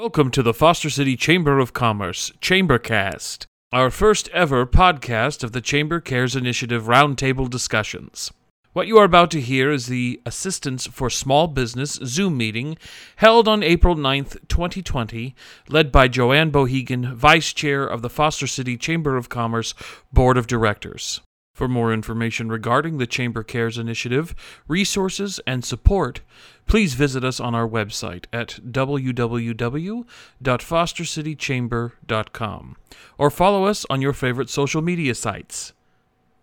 Welcome to the Foster City Chamber of Commerce Chambercast, our first ever podcast of the Chamber Cares Initiative roundtable discussions. What you are about to hear is the Assistance for Small Business Zoom meeting held on April 9th, 2020, led by Joanne Bohegan, Vice Chair of the Foster City Chamber of Commerce Board of Directors. For more information regarding the Chamber Cares Initiative, resources, and support, please visit us on our website at www.fostercitychamber.com or follow us on your favorite social media sites.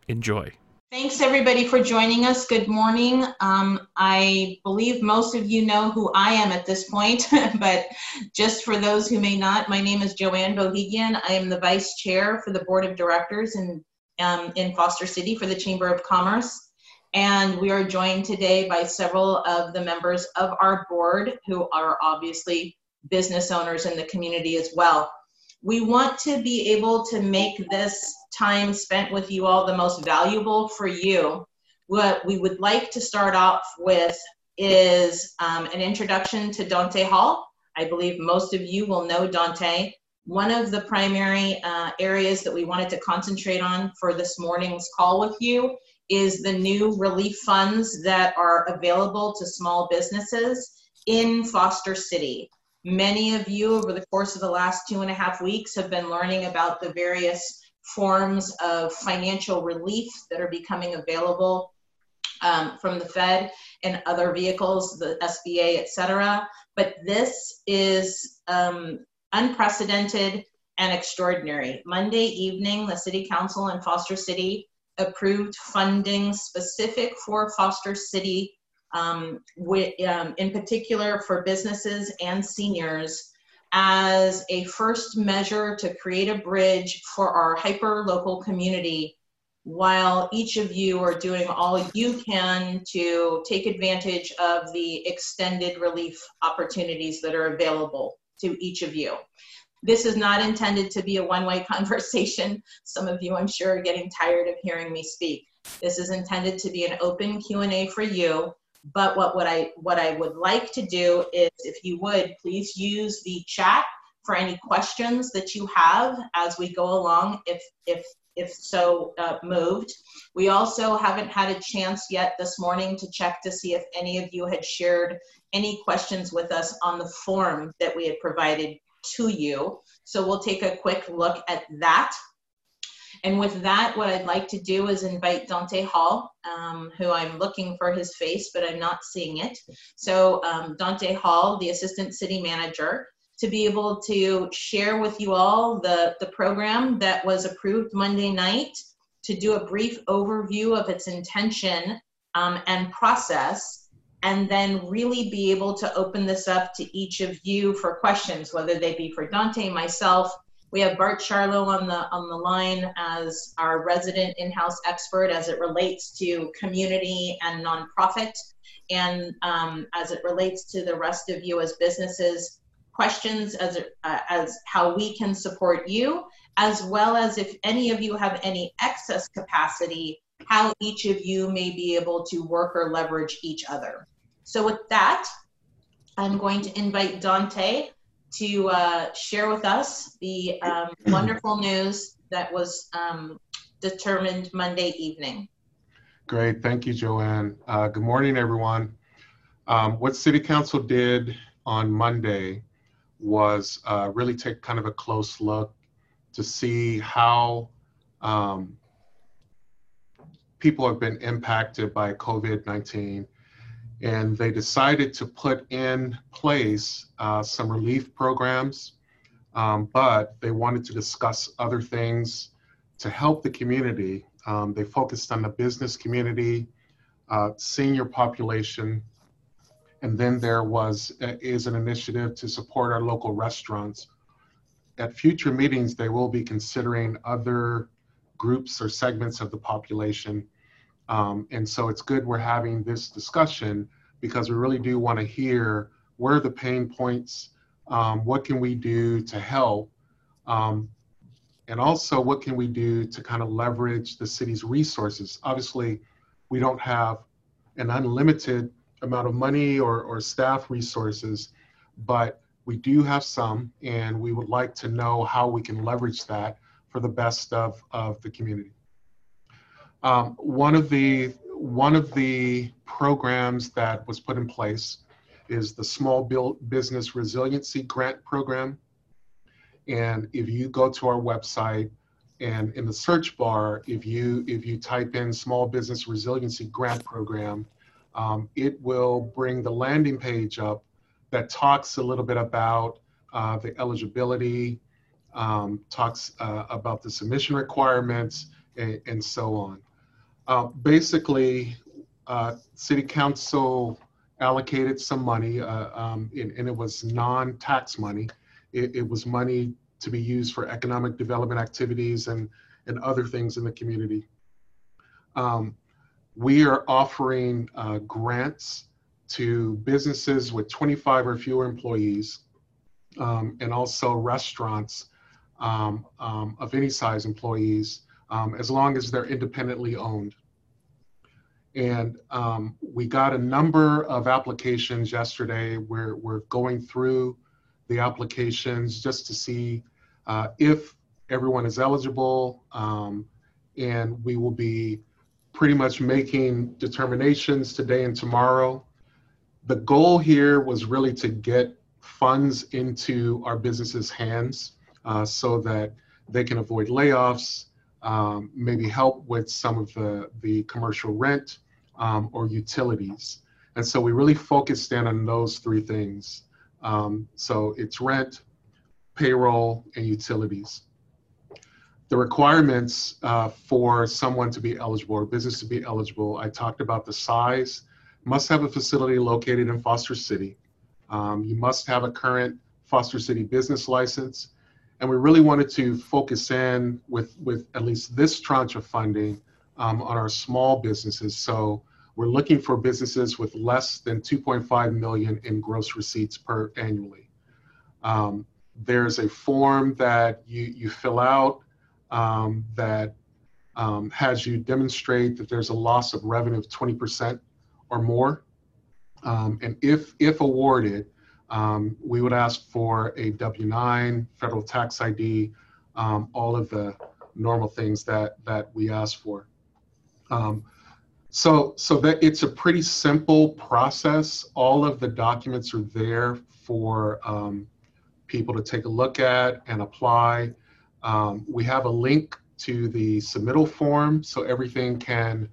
Enjoy. Thanks everybody for joining us. Good morning. Um, I believe most of you know who I am at this point, but just for those who may not, my name is Joanne Bohegan. I am the Vice Chair for the Board of Directors and um, in Foster City for the Chamber of Commerce. And we are joined today by several of the members of our board who are obviously business owners in the community as well. We want to be able to make this time spent with you all the most valuable for you. What we would like to start off with is um, an introduction to Dante Hall. I believe most of you will know Dante. One of the primary uh, areas that we wanted to concentrate on for this morning's call with you is the new relief funds that are available to small businesses in Foster City. Many of you over the course of the last two and a half weeks have been learning about the various forms of financial relief that are becoming available um, from the Fed and other vehicles, the SBA, et cetera. But this is um, unprecedented and extraordinary. Monday evening, the City Council in Foster City approved funding specific for Foster City, um, with, um, in particular for businesses and seniors, as a first measure to create a bridge for our hyper local community while each of you are doing all you can to take advantage of the extended relief opportunities that are available to each of you. This is not intended to be a one-way conversation. Some of you, I'm sure, are getting tired of hearing me speak. This is intended to be an open Q&A for you. But what, what, I, what I would like to do is, if you would, please use the chat for any questions that you have as we go along, if, if, if so uh, moved. We also haven't had a chance yet this morning to check to see if any of you had shared any questions with us on the form that we had provided to you. So we'll take a quick look at that. And with that, what I'd like to do is invite Dante Hall, um, who I'm looking for his face, but I'm not seeing it. So um, Dante Hall, the Assistant City Manager, to be able to share with you all the, the program that was approved Monday night, to do a brief overview of its intention um, and process, and then really be able to open this up to each of you for questions, whether they be for Dante, myself. We have Bart Charlo on the on the line as our resident in-house expert as it relates to community and nonprofit, and um, as it relates to the rest of you as businesses. Questions as uh, as how we can support you, as well as if any of you have any excess capacity how each of you may be able to work or leverage each other. So with that, I'm going to invite Dante to uh, share with us the um, wonderful news that was um, determined Monday evening. Great, thank you, Joanne. Uh, good morning, everyone. Um, what City Council did on Monday was uh, really take kind of a close look to see how um, people have been impacted by COVID 19. And they decided to put in place uh, some relief programs, um, but they wanted to discuss other things to help the community. Um, they focused on the business community, uh, senior population, and then there was uh, is an initiative to support our local restaurants. At future meetings, they will be considering other groups or segments of the population um, and so it's good we're having this discussion because we really do want to hear where are the pain points, um, what can we do to help, um, and also what can we do to kind of leverage the city's resources. Obviously, we don't have an unlimited amount of money or, or staff resources, but we do have some, and we would like to know how we can leverage that for the best of, of the community. Um, one of the one of the programs that was put in place is the Small Business Resiliency Grant Program. And if you go to our website and in the search bar, if you if you type in Small Business Resiliency Grant Program, um, it will bring the landing page up that talks a little bit about uh, the eligibility, um, talks uh, about the submission requirements, and, and so on. Uh, basically, uh, City Council allocated some money, uh, um, and, and, it was non-tax money. It, it, was money to be used for economic development activities and, and other things in the community. Um, we are offering uh, grants to businesses with 25 or fewer employees um, and also restaurants um, um, of any size employees um, as long as they're independently owned. And um, we got a number of applications yesterday. We're, we're going through the applications just to see uh, if everyone is eligible. Um, and we will be pretty much making determinations today and tomorrow the goal here was really to get funds into our businesses' hands uh, so that they can avoid layoffs, um, maybe help with some of the, the commercial rent um, or utilities. And so we really focused in on those three things. Um, so it's rent, payroll, and utilities. The requirements uh, for someone to be eligible or business to be eligible, I talked about the size must have a facility located in Foster City. Um, you must have a current Foster City business license. And we really wanted to focus in with, with at least this tranche of funding um, on our small businesses. So we're looking for businesses with less than 2.5 million in gross receipts per annually. Um, there's a form that you, you fill out um, that um, has you demonstrate that there's a loss of revenue of 20% or more. Um, and if, if awarded, um, we would ask for a W-9, federal tax ID, um, all of the normal things that, that we ask for. Um, so, so that it's a pretty simple process. All of the documents are there for people to take a look at and apply. Um, we have a link to the submittal form, so everything can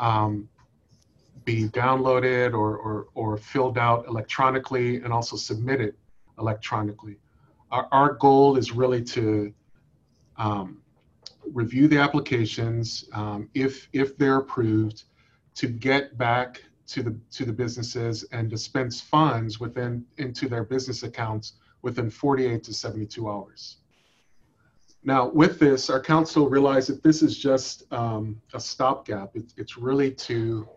um, be downloaded or, or, or filled out electronically and also submitted electronically. Our, our goal is really to um, review the applications, um, if, if they're approved, to get back to the, to the businesses and dispense funds within, into their business accounts within 48 to 72 hours. Now, with this, our council realized that this is just um, a stopgap. It, it's really to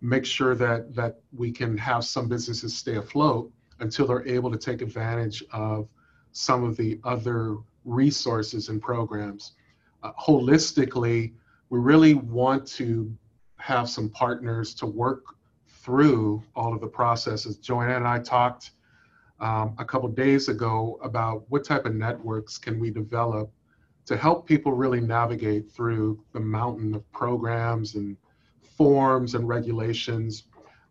make sure that that we can have some businesses stay afloat until they're able to take advantage of some of the other resources and programs. Uh, holistically, we really want to have some partners to work through all of the processes. Joanna and I talked um, a couple days ago about what type of networks can we develop to help people really navigate through the mountain of programs and forms and regulations.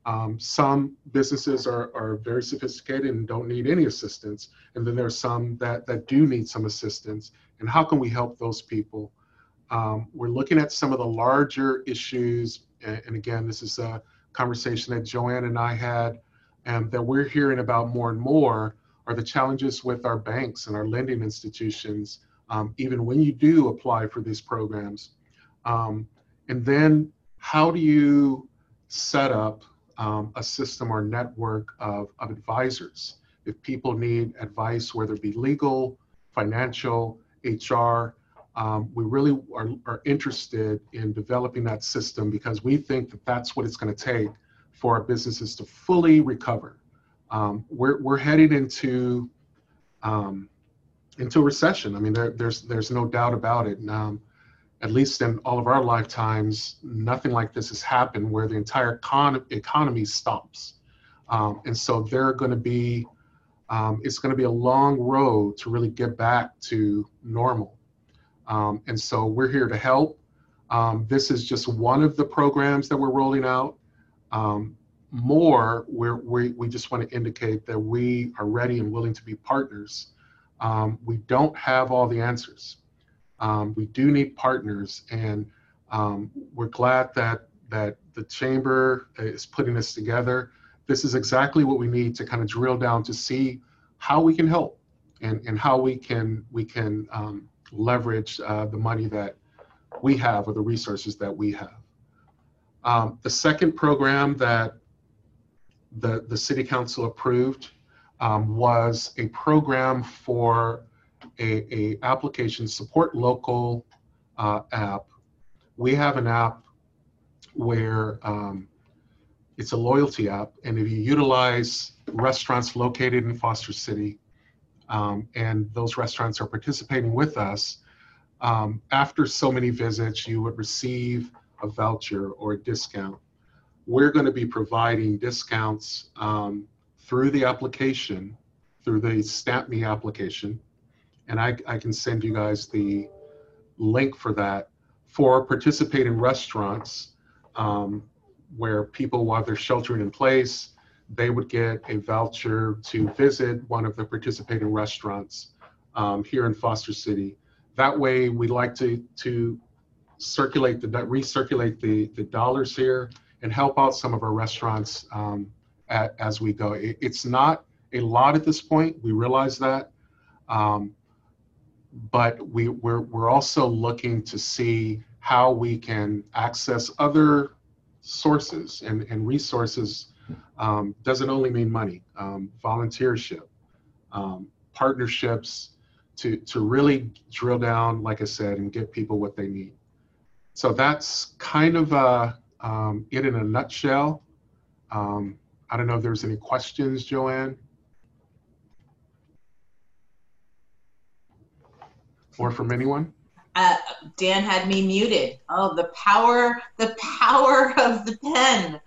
Um, some businesses are, are very sophisticated and don't need any assistance. And then there are some that, that do need some assistance. And how can we help those people? Um, we're looking at some of the larger issues. And, and, again, this is a conversation that Joanne and I had and that we're hearing about more and more are the challenges with our banks and our lending institutions, um, even when you do apply for these programs. Um, and then how do you set up um, a system or network of, of advisors? If people need advice, whether it be legal, financial, HR, um, we really are, are interested in developing that system because we think that that's what it's going to take for our businesses to fully recover. Um, we're, we're heading into um, into recession. I mean, there, there's there's no doubt about it. Um, at least in all of our lifetimes, nothing like this has happened where the entire con- economy stops. Um, and so there are going to be um, it's going to be a long road to really get back to normal. Um, and so we're here to help. This is just one of the programs that we're rolling out. Um, more, we're, we, we just want to indicate that we are ready and willing to be partners. Um, we don't have all the answers. Um, we do need partners, and we're glad that that the chamber is putting this together this is exactly what we need to kind of drill down to see how we can help and, and how we can we can um, leverage uh, the money that we have or the resources that we have. Um, the second program that the, the city council approved um, was a program for a, a application support local uh, app. We have an app where um, it's a loyalty app, and if you utilize restaurants located in Foster City, um, and those restaurants are participating with us, um, after so many visits, you would receive a voucher or a discount. We're going to be providing discounts um, through the application, through the Stamp Me application, and I, I can send you guys the link for that for participating restaurants. Um, where people, while they're sheltering in place, they would get a voucher to visit one of the participating restaurants um, here in Foster City. That way, we'd like to to circulate the recirculate the the dollars here and help out some of our restaurants um, at, as we go. It, it's not a lot at this point. We realize that, um, but we we're we're also looking to see how we can access other sources and, and resources um, doesn't only mean money, um, volunteership, um, partnerships to, to really drill down, like I said, and get people what they need. So that's kind of uh, um, it in a nutshell. Um, I don't know if there's any questions, Joanne. Or from anyone? Uh, Dan had me muted. Oh, the power, the power of the pen.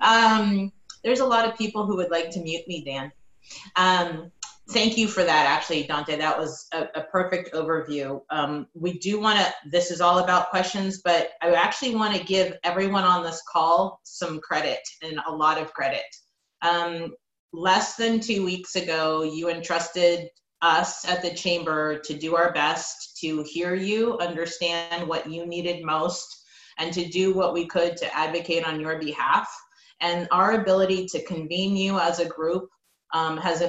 Um, there's a lot of people who would like to mute me, Dan. Um, thank you for that, actually, Dante. That was a, a perfect overview. Um, we do want to, this is all about questions, but I actually want to give everyone on this call some credit and a lot of credit. Um, less than two weeks ago, you entrusted us at the chamber to do our best to hear you, understand what you needed most, and to do what we could to advocate on your behalf. And our ability to convene you as a group um, has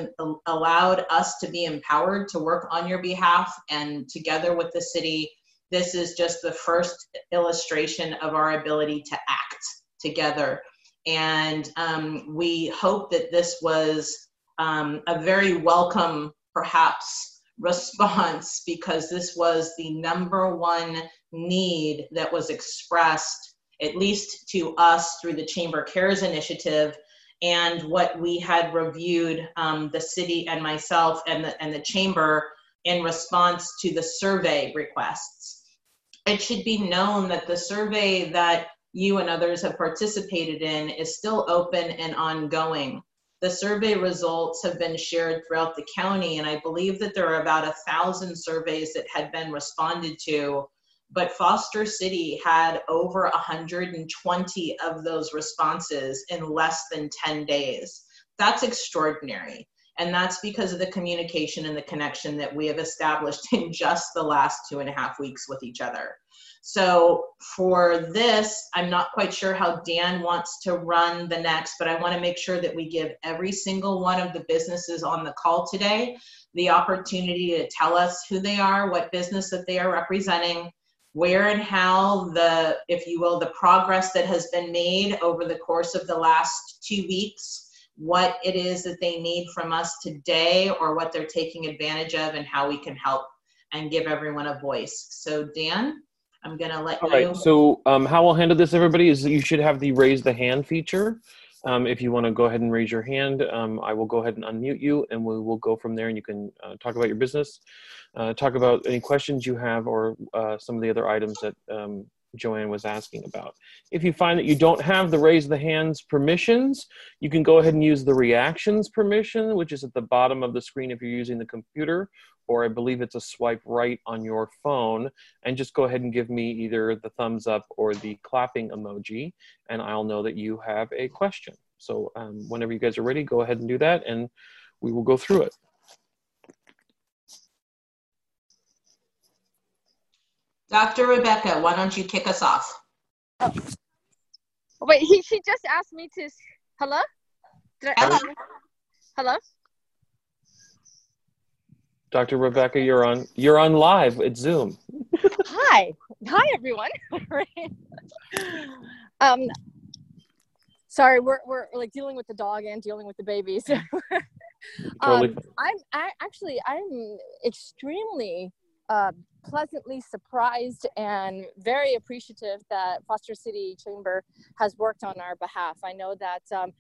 allowed us to be empowered to work on your behalf. And together with the city, this is just the first illustration of our ability to act together. And um, we hope that this was um, a very welcome perhaps response because this was the number one need that was expressed at least to us through the chamber cares initiative and what we had reviewed um, the city and myself and the, and the chamber in response to the survey requests it should be known that the survey that you and others have participated in is still open and ongoing the survey results have been shared throughout the county, and I believe that there are about a thousand surveys that had been responded to. But Foster City had over 120 of those responses in less than 10 days. That's extraordinary. And that's because of the communication and the connection that we have established in just the last two and a half weeks with each other. So for this, I'm not quite sure how Dan wants to run the next, but I want to make sure that we give every single one of the businesses on the call today the opportunity to tell us who they are, what business that they are representing, where and how the, if you will, the progress that has been made over the course of the last two weeks, what it is that they need from us today or what they're taking advantage of and how we can help and give everyone a voice. So Dan? I'm gonna let All you. All right. So um, how we'll handle this, everybody, is that you should have the raise the hand feature. Um, if you want to go ahead and raise your hand, um, I will go ahead and unmute you, and we will go from there. And you can uh, talk about your business, uh, talk about any questions you have, or uh, some of the other items that um, Joanne was asking about. If you find that you don't have the raise the hands permissions, you can go ahead and use the reactions permission, which is at the bottom of the screen if you're using the computer, or I believe it's a swipe right on your phone, and just go ahead and give me either the thumbs up or the clapping emoji, and I'll know that you have a question. So um, whenever you guys are ready, go ahead and do that, and we will go through it. Dr. Rebecca, why don't you kick us off? Oh. Wait, he, she just asked me to. Hello? Did I, Hello. Hello? Dr. Rebecca, you're on you're on live at Zoom. Hi. Hi, everyone. um, sorry, we're, we're like dealing with the dog and dealing with the babies. Um, I'm I, actually I'm extremely uh, pleasantly surprised and very appreciative that Foster City Chamber has worked on our behalf. I know that um,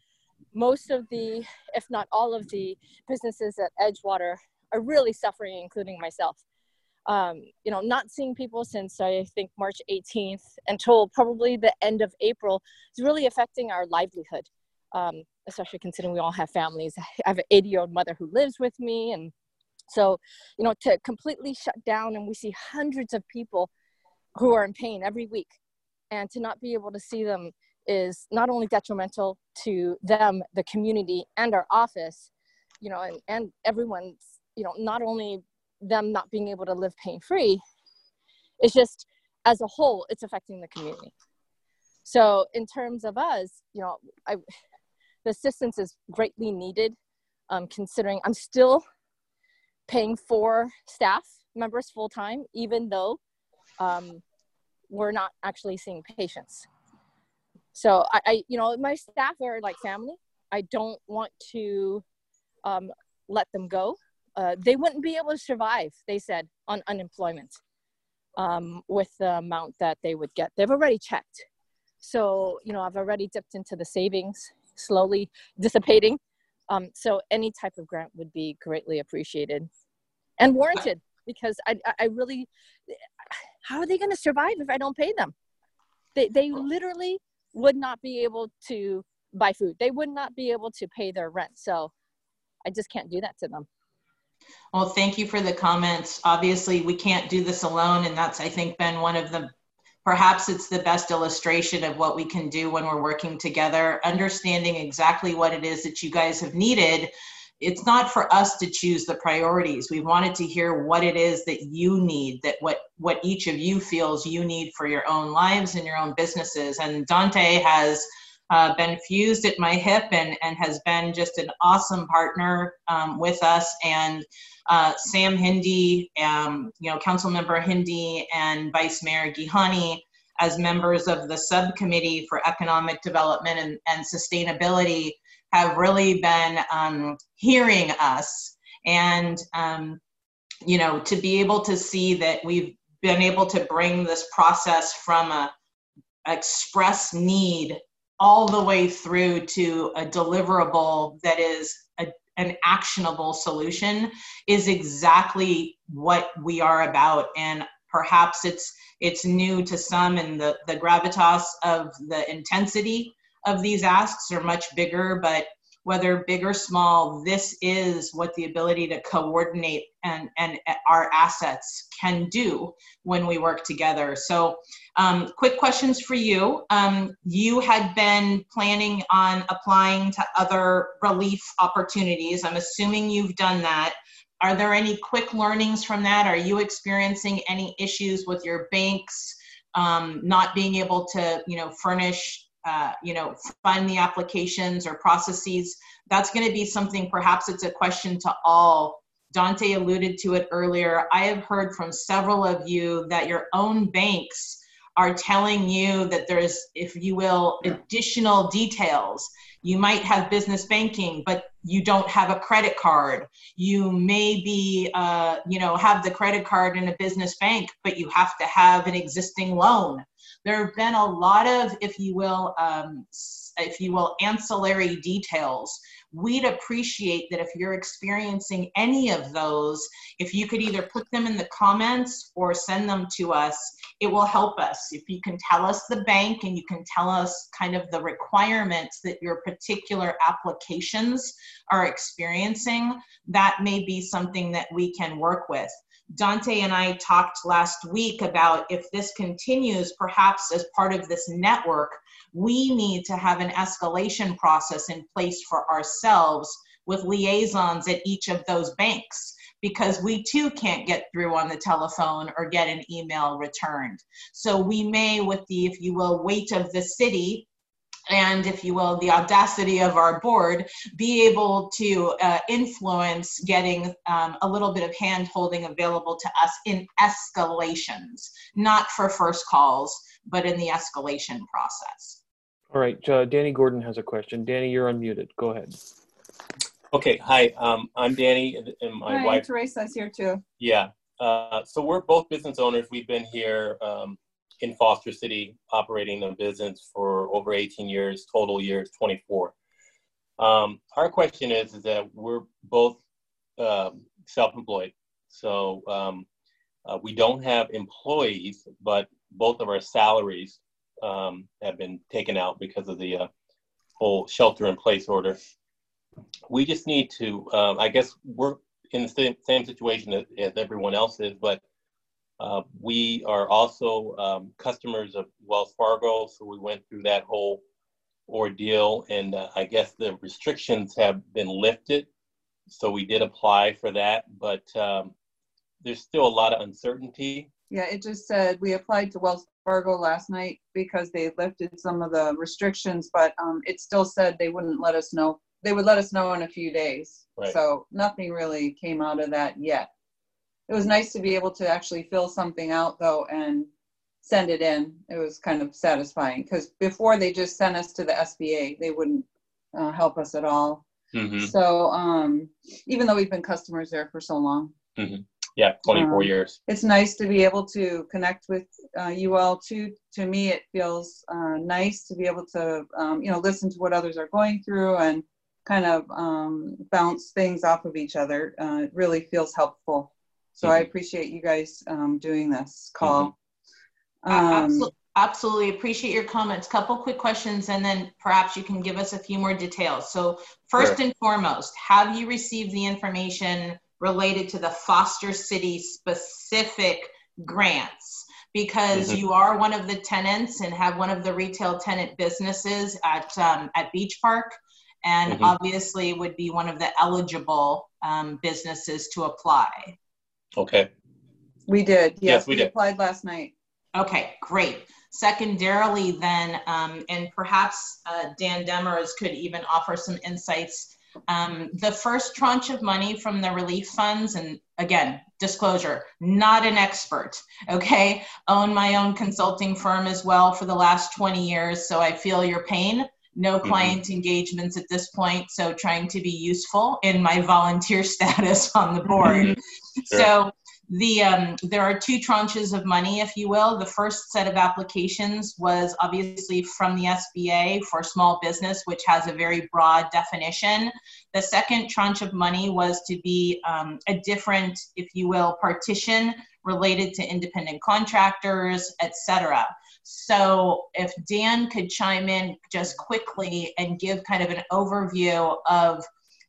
most of the, if not all of the businesses at Edgewater are really suffering, including myself. Um, you know, not seeing people since I think March 18th until probably the end of April is really affecting our livelihood. Um, especially considering we all have families. I have an 80 year old mother who lives with me and so, you know, to completely shut down and we see hundreds of people who are in pain every week and to not be able to see them is not only detrimental to them, the community, and our office, you know, and, and everyone's, you know, not only them not being able to live pain free, it's just as a whole, it's affecting the community. So, in terms of us, you know, I, the assistance is greatly needed, um, considering I'm still paying for staff members full time, even though um, we're not actually seeing patients. So I, I, you know, my staff are like family. I don't want to um, let them go. Uh, they wouldn't be able to survive, they said, on unemployment um, with the amount that they would get. They've already checked. So, you know, I've already dipped into the savings, slowly dissipating. Um, so any type of grant would be greatly appreciated and warranted because I, I really, how are they going to survive if I don't pay them? They, they literally would not be able to buy food. They would not be able to pay their rent. So I just can't do that to them. Well, thank you for the comments. Obviously, we can't do this alone, and that's, I think, been one of the perhaps it's the best illustration of what we can do when we're working together, understanding exactly what it is that you guys have needed. It's not for us to choose the priorities. We wanted to hear what it is that you need, that what what each of you feels you need for your own lives and your own businesses. And Dante has uh, been fused at my hip and, and has been just an awesome partner um, with us. And uh, Sam Hindi, um, you know, Council Member Hindi and Vice Mayor Gehani, as members of the subcommittee for economic development and, and sustainability, have really been um, hearing us. And, um, you know, to be able to see that we've been able to bring this process from a express need all the way through to a deliverable that is a, an actionable solution is exactly what we are about. And perhaps it's it's new to some and the the gravitas of the intensity of these asks are much bigger but whether big or small, this is what the ability to coordinate and, and our assets can do when we work together. So, um, quick questions for you. Um, you had been planning on applying to other relief opportunities. I'm assuming you've done that. Are there any quick learnings from that? Are you experiencing any issues with your banks um, not being able to, you know, furnish uh, you know, fund the applications or processes. That's going to be something, perhaps it's a question to all. Dante alluded to it earlier. I have heard from several of you that your own banks are telling you that there's, if you will, additional details. You might have business banking, but you don't have a credit card. You may be, uh, you know, have the credit card in a business bank, but you have to have an existing loan there have been a lot of, if you will, um, if you will, ancillary details we'd appreciate that if you're experiencing any of those, if you could either put them in the comments or send them to us, it will help us. If you can tell us the bank and you can tell us kind of the requirements that your particular applications are experiencing, that may be something that we can work with. Dante and I talked last week about if this continues, perhaps as part of this network, we need to have an escalation process in place for ourselves with liaisons at each of those banks because we too can't get through on the telephone or get an email returned. So we may, with the, if you will, weight of the city, and if you will the audacity of our board be able to uh, influence getting um, a little bit of hand holding available to us in escalations not for first calls but in the escalation process. All right uh, danny gordon has a question. Danny you're unmuted. Go ahead. Okay hi um, i'm danny and my hi, wife teresa's here too. Yeah uh, so we're both business owners. We've been here um, in Foster City, operating a business for over 18 years, total years 24. Um, our question is, is that we're both um, self-employed, so um, uh, we don't have employees, but both of our salaries um, have been taken out because of the uh, whole shelter-in-place order. We just need to, um, I guess, we're in the same, same situation as, as everyone else is, but uh, we are also um, customers of Wells Fargo, so we went through that whole ordeal, and uh, I guess the restrictions have been lifted. So we did apply for that, but um, there's still a lot of uncertainty. Yeah, it just said we applied to Wells Fargo last night because they lifted some of the restrictions, but um, it still said they wouldn't let us know. They would let us know in a few days. Right. So nothing really came out of that yet it was nice to be able to actually fill something out though and send it in. It was kind of satisfying because before they just sent us to the SBA, they wouldn't uh, help us at all. Mm-hmm. So um, even though we've been customers there for so long, Mm-hmm. Yeah, 24 Um, years. it's nice to be able to connect with uh, you all too. To me, it feels uh, nice to be able to um, you know listen to what others are going through and kind of um, bounce things off of each other. Uh, it really feels helpful. So I Mhm. appreciate you guys um, doing this call. Uh, Um, absol- Absolutely appreciate your comments. Couple quick questions, and then perhaps you can give us a few more details. So, first Sure. and foremost, have you received the information related to the Foster City specific grants? Because Mhm. you are one of the tenants and have one of the retail tenant businesses at um, at Beach Park, and Mhm. obviously would be one of the eligible um, businesses to apply. Okay. we did. Yes, Yes, we we did. applied last night. Okay, great. Secondarily, then, um, and perhaps uh, Dan Demers could even offer some insights. Um, the first tranche of money from the relief funds, and again, disclosure, not an expert, okay? Own my own consulting firm as well for the last 20 years, so I feel your pain. No Mhm. client engagements at this point, so trying to be useful in my volunteer status on the board. Sure. So the um, there are two tranches of money, if you will. The first set of applications was obviously from the SBA for small business, which has a very broad definition. The second tranche of money was to be um, a different, if you will, partition related to independent contractors, etc. So if Dan could chime in just quickly and give kind of an overview of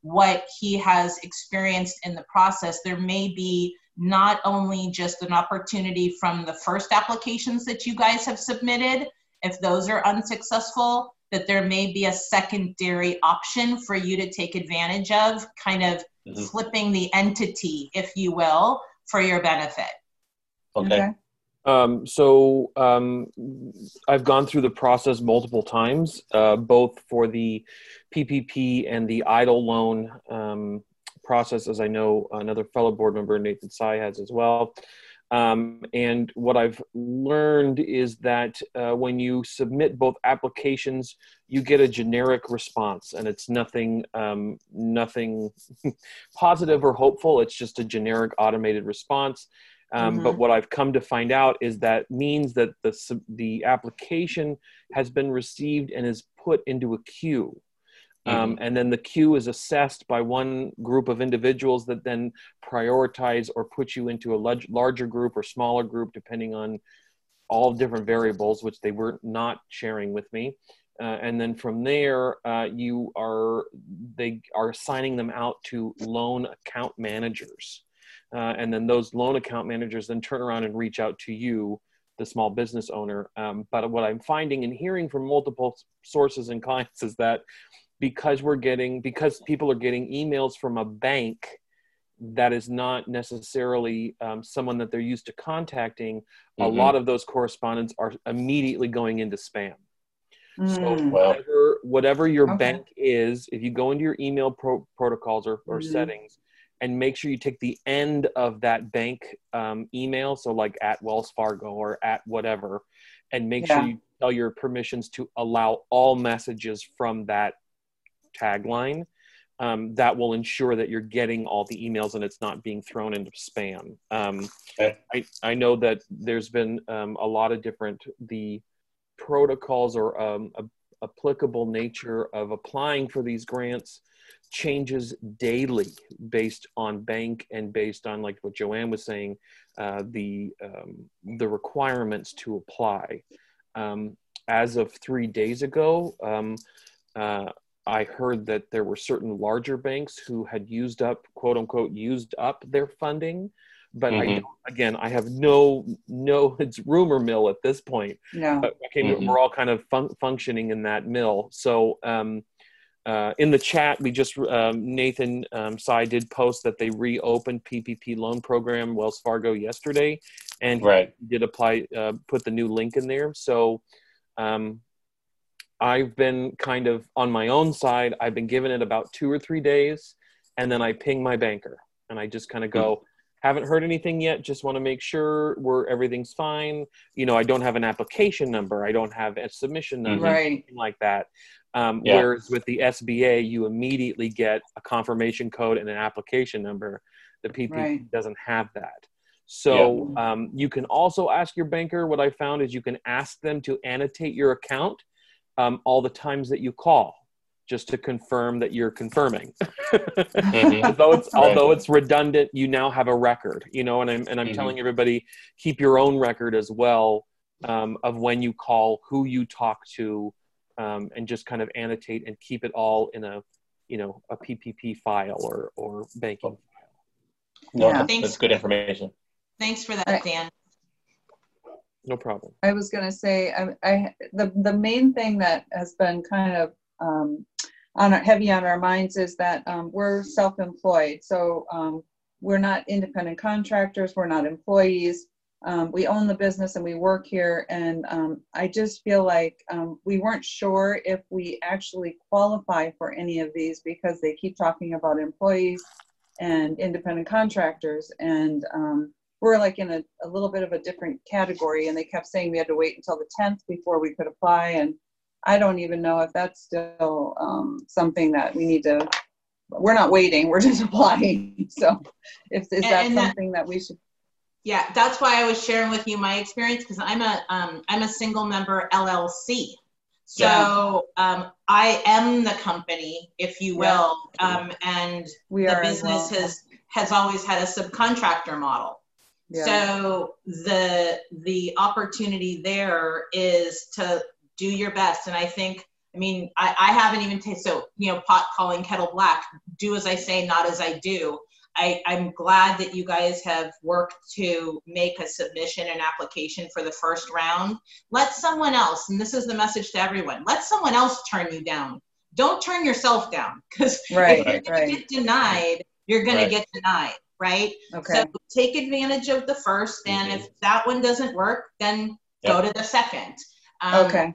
what he has experienced in the process, there may be not only just an opportunity from the first applications that you guys have submitted, if those are unsuccessful, that there may be a secondary option for you to take advantage of, kind of Mhm. flipping the entity, if you will, for your benefit. Okay. Um, so um, I've gone through the process multiple times, uh, both for the PPP and the EIDL loan um, process, as I know another fellow board member, Nathan Sy, has as well. Um, and what I've learned is that uh, when you submit both applications, you get a generic response, and it's nothing, um, nothing positive or hopeful. It's just a generic automated response. Um, But what I've come to find out is that means that the the application has been received and is put into a queue. Um, and then the queue is assessed by one group of individuals that then prioritize or put you into a large, larger group or smaller group, depending on all different variables, which they were not sharing with me. Uh, and then from there, uh, you are they are assigning them out to loan account managers, uh, and then those loan account managers then turn around and reach out to you, the small business owner. Um, but what I'm finding and hearing from multiple sources and clients is that because we're getting because people are getting emails from a bank that is not necessarily um, someone that they're used to contacting mm-hmm. a lot of those correspondents are immediately going into spam mm. so whatever, whatever your okay. bank is if you go into your email pro- protocols or, or mm-hmm. settings and make sure you take the end of that bank um, email so like at wells fargo or at whatever and make yeah. sure you tell your permissions to allow all messages from that tagline um, that will ensure that you're getting all the emails and it's not being thrown into spam. Um, okay. I, I know that there's been um, a lot of different the protocols or um, a, applicable nature of applying for these grants changes daily based on bank and based on like what Joanne was saying, uh, the um, the requirements to apply. Um, as of three days ago, uh, I heard that there were certain larger banks who had used up, quote unquote, used up their funding. But mm-hmm. I, again, I have no, no, it's rumor mill at this point. No. But okay, mm-hmm. we're all kind of fun- functioning in that mill. So, um, uh, in the chat, we just um, Nathan um, Sai did post that they reopened PPP loan program Wells Fargo yesterday, and right. he did apply, uh, put the new link in there. So um, I've been kind of on my own side, I've been given it about two or three days, and then I ping my banker and I just kind of go, haven't heard anything yet, just want to make sure we're everything's fine. You know, I don't have an application number, I don't have a submission number, right. anything like that. Um, yeah. Whereas with the SBA, you immediately get a confirmation code and an application number. The PPP right. doesn't have that. So yeah. um, you can also ask your banker. What I found is you can ask them to annotate your account um, all the times that you call just to confirm that you're confirming. mm-hmm. although it's right. although it's redundant, you now have a record, you know, and I'm and I'm mm-hmm. telling everybody keep your own record as well um, of when you call, who you talk to, um, and just kind of annotate and keep it all in a you know a PPP file or or banking file. No, yeah. that's, that's good information. Thanks for that, Dan. No problem. I was going to say, I, I, the the main thing that has been kind of um, on our, heavy on our minds is that um, we're self-employed, so um, we're not independent contractors, we're not employees. Um, we own the business and we work here, and um, I just feel like um, we weren't sure if we actually qualify for any of these because they keep talking about employees and independent contractors, and we're like in a, a little bit of a different category. And they kept saying we had to wait until the 10th before we could apply. And i don't even know if that's still um, something that we need to we're not waiting we're just applying so if is that and something that, that, we should yeah that's why i was sharing with you my experience because i'm a um, i'm a single member llc so yeah. um, i am the company if you will yeah. um, and we the business well. has has always had a subcontractor model Yeah. so the the opportunity there is to do your best. And I think, I mean, I, I haven't even taken so you know, pot calling kettle black. Do as I say, not as I do. I, I'm glad that you guys have worked to make a submission and application for the first round. Let someone else, and this is the message to everyone, let someone else turn you down. Don't turn yourself down because right, if you're right. get denied, you're going right. to get denied right? Okay. So take advantage of the first, and mm-hmm. if that one doesn't work, then yep. go to the second. Um, okay.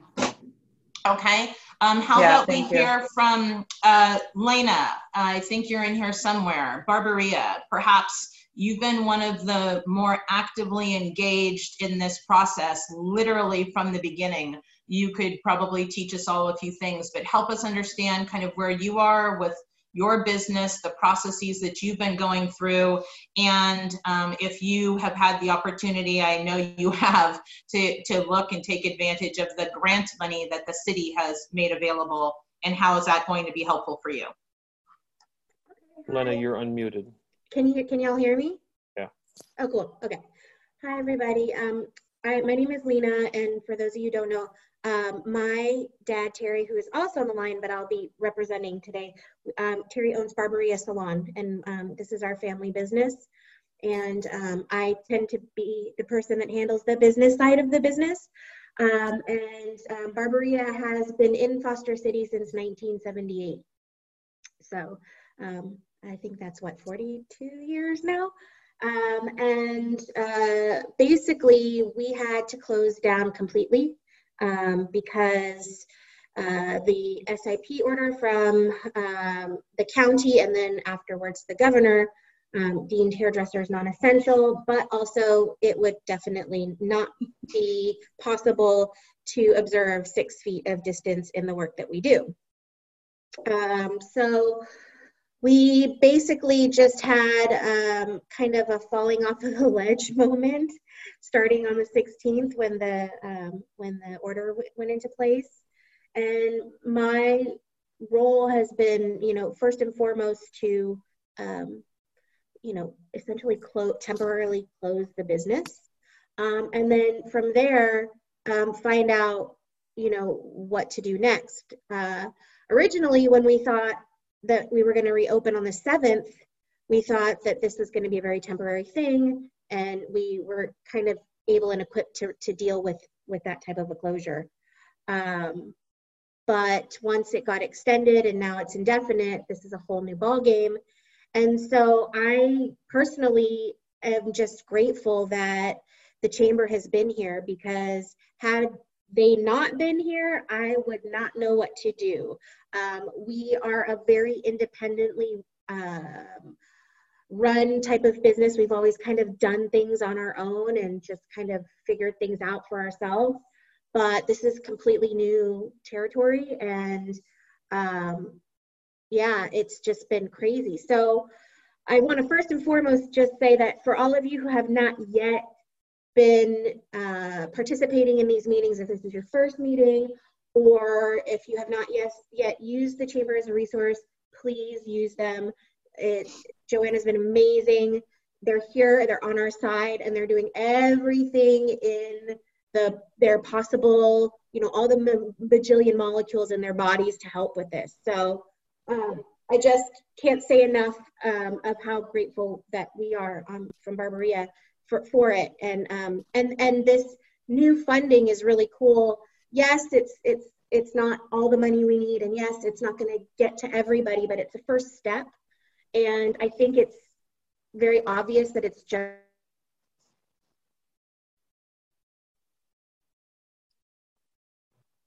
Okay. Um, how yeah, about we you. hear from uh, Lena? I think you're in here somewhere. Barberia, perhaps you've been one of the more actively engaged in this process, literally from the beginning. You could probably teach us all a few things, but help us understand kind of where you are with your business, the processes that you've been going through, and um, if you have had the opportunity, I know you have, to, to look and take advantage of the grant money that the city has made available and how is that going to be helpful for you? Lena, you're unmuted. Can you can y'all hear me? Yeah. Oh, cool. Okay. Hi, everybody. Um, I, my name is Lena, and for those of you who don't know, um, my dad, Terry, who is also on the line, but I'll be representing today, um, Terry owns Barberia Salon, and um, this is our family business. And um, I tend to be the person that handles the business side of the business. Um, and um, Barberia has been in Foster City since 1978. So I think that's what, 42 years now? And uh, basically, we had to close down completely um, because uh, the SIP order from um, the county and then afterwards the governor um, deemed hairdressers non-essential, but also it would definitely not be possible to observe six feet of distance in the work that we do. Um, so we basically just had um, kind of a falling off of the ledge moment starting on the 16th when the um, when the order went into place. And my role has been you know first and foremost to um, you know essentially temporarily close the business. Um, and then from there um, find out you know what to do next. Uh, originally when we thought that we were going to reopen on the 7th, we thought that this was going to be a very temporary thing, and we were kind of able and equipped to, to deal with, with that type of a closure. Um, but once it got extended and now it's indefinite, this is a whole new ball game. And so I personally am just grateful that the chamber has been here because had they not been here, I would not know what to do. Um, we are a very independently um, run type of business. We've always kind of done things on our own and just kind of figured things out for ourselves. But this is completely new territory, and um, yeah, it's just been crazy. So I want to first and foremost just say that for all of you who have not yet been uh, participating in these meetings, if this is your first meeting, or if you have not yet, yet used the chamber as a resource, please use them. It, Joanna's been amazing. They're here, they're on our side, and they're doing everything in the their possible, you know, all the bajillion molecules in their bodies to help with this. So um, I just can't say enough um, of how grateful that we are um, from Barberia for, for it. And, um, and, and this new funding is really cool. Yes, it's, it's, it's not all the money we need. And yes, it's not going to get to everybody, but it's a first step. And I think it's very obvious that it's just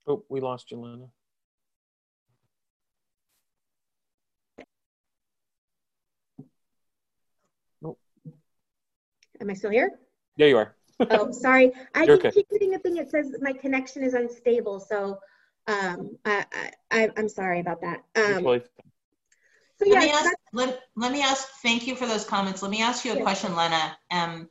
Oh, we lost you, Lena. Am I still here? Yeah, you are. oh, sorry. I You're keep, okay. keep getting a thing that says my connection is unstable. So um, I, I, I'm sorry about that. Um, Totally so Let me ask, let, let me ask, thank you for those comments. Let me ask you a Yeah. question, Lena. Um,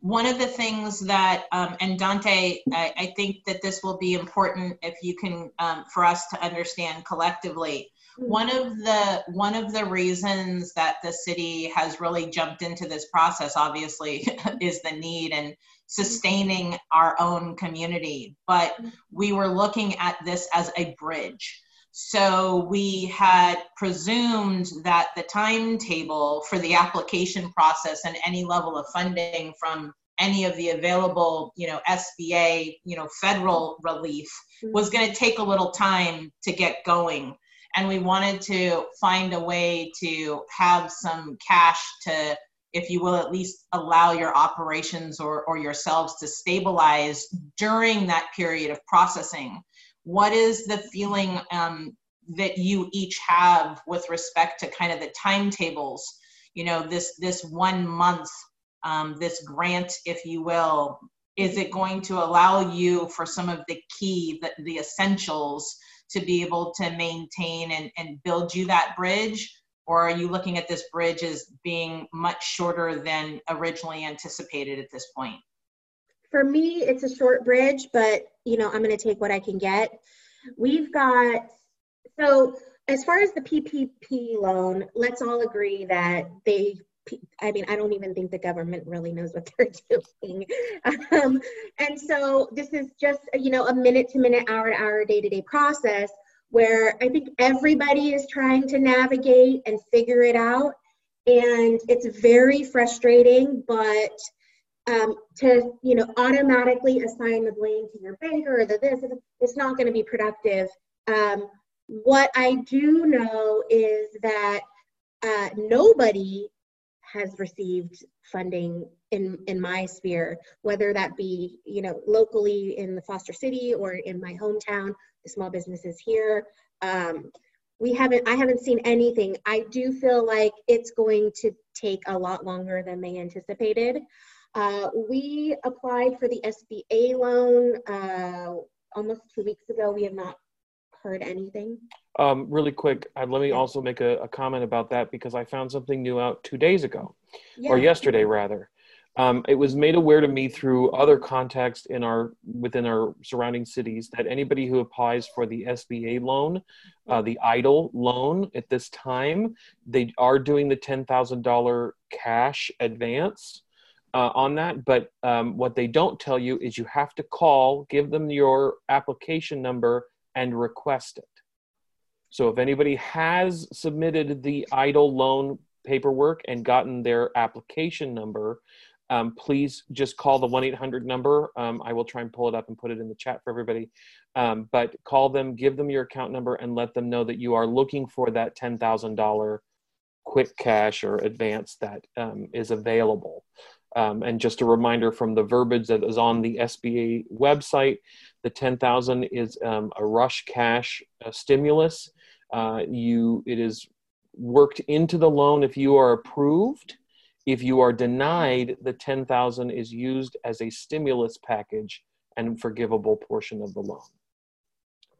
one of the things that, um, and Dante, I, I think that this will be important if you can, um, for us to understand collectively. Hmm. One of the one of the reasons that the city has really jumped into this process, obviously, is the need and sustaining our own community. But hmm. we were looking at this as a bridge. So we had presumed that the timetable for the application process and any level of funding from any of the available, you know, SBA, you know, federal relief hmm. was going to take a little time to get going. And we wanted to find a way to have some cash to, if you will, at least allow your operations or, or yourselves to stabilize during that period of processing. What is the feeling um, that you each have with respect to kind of the timetables? You know this this one month um, this grant if you will is it going to allow you for some of the key the, the essentials to be able to maintain and, and build you that bridge or are you looking at this bridge as being much shorter than originally anticipated at this point for me, it's a short bridge, but you know, I'm going to take what I can get. We've got So as far as the PPP loan, let's all agree that they I mean, I don't even think the government really knows what they're doing. Um, and so this is just, you know, a minute to minute, hour to hour, day to day process where I think everybody is trying to navigate and figure it out. And it's very frustrating, but um, to, you know, automatically assign the blame to your banker or the this, it's not going to be productive. Um, what I do know is that uh, nobody has received funding in in my sphere whether that be you know locally in the foster city or in my hometown the small businesses here um, we haven't i haven't seen anything. I do feel like it's going to take a lot longer than they anticipated. Uh, we applied for the sba loan uh, almost two weeks ago. We have not heard anything um, really quick, uh, let me also make a, a, comment about that because I found something new out two days ago, yeah. or yesterday rather. Um, it was made aware to me through other contacts in our within our surrounding cities that anybody who applies for the SBA loan, uh, the EIDL loan at this time, they are doing the ten thousand dollar cash advance. Uh, on that, but um, what they don't tell you is you have to call, give them your application number, and request it. So if anybody has submitted the EIDL loan paperwork and gotten their application number, um, please just call the 1-800 number. Um, I will try and pull it up and put it in the chat for everybody. Um, but call them, give them your account number, and let them know that you are looking for that $10,000 quick cash or advance that um, is available. Um, and just a reminder from the verbiage that is on the SBA website, the 10,000 is um, a rush cash uh, stimulus uh, you it is worked into the loan if you are approved. If you are denied, the ten thousand is used as a stimulus package and forgivable portion of the loan.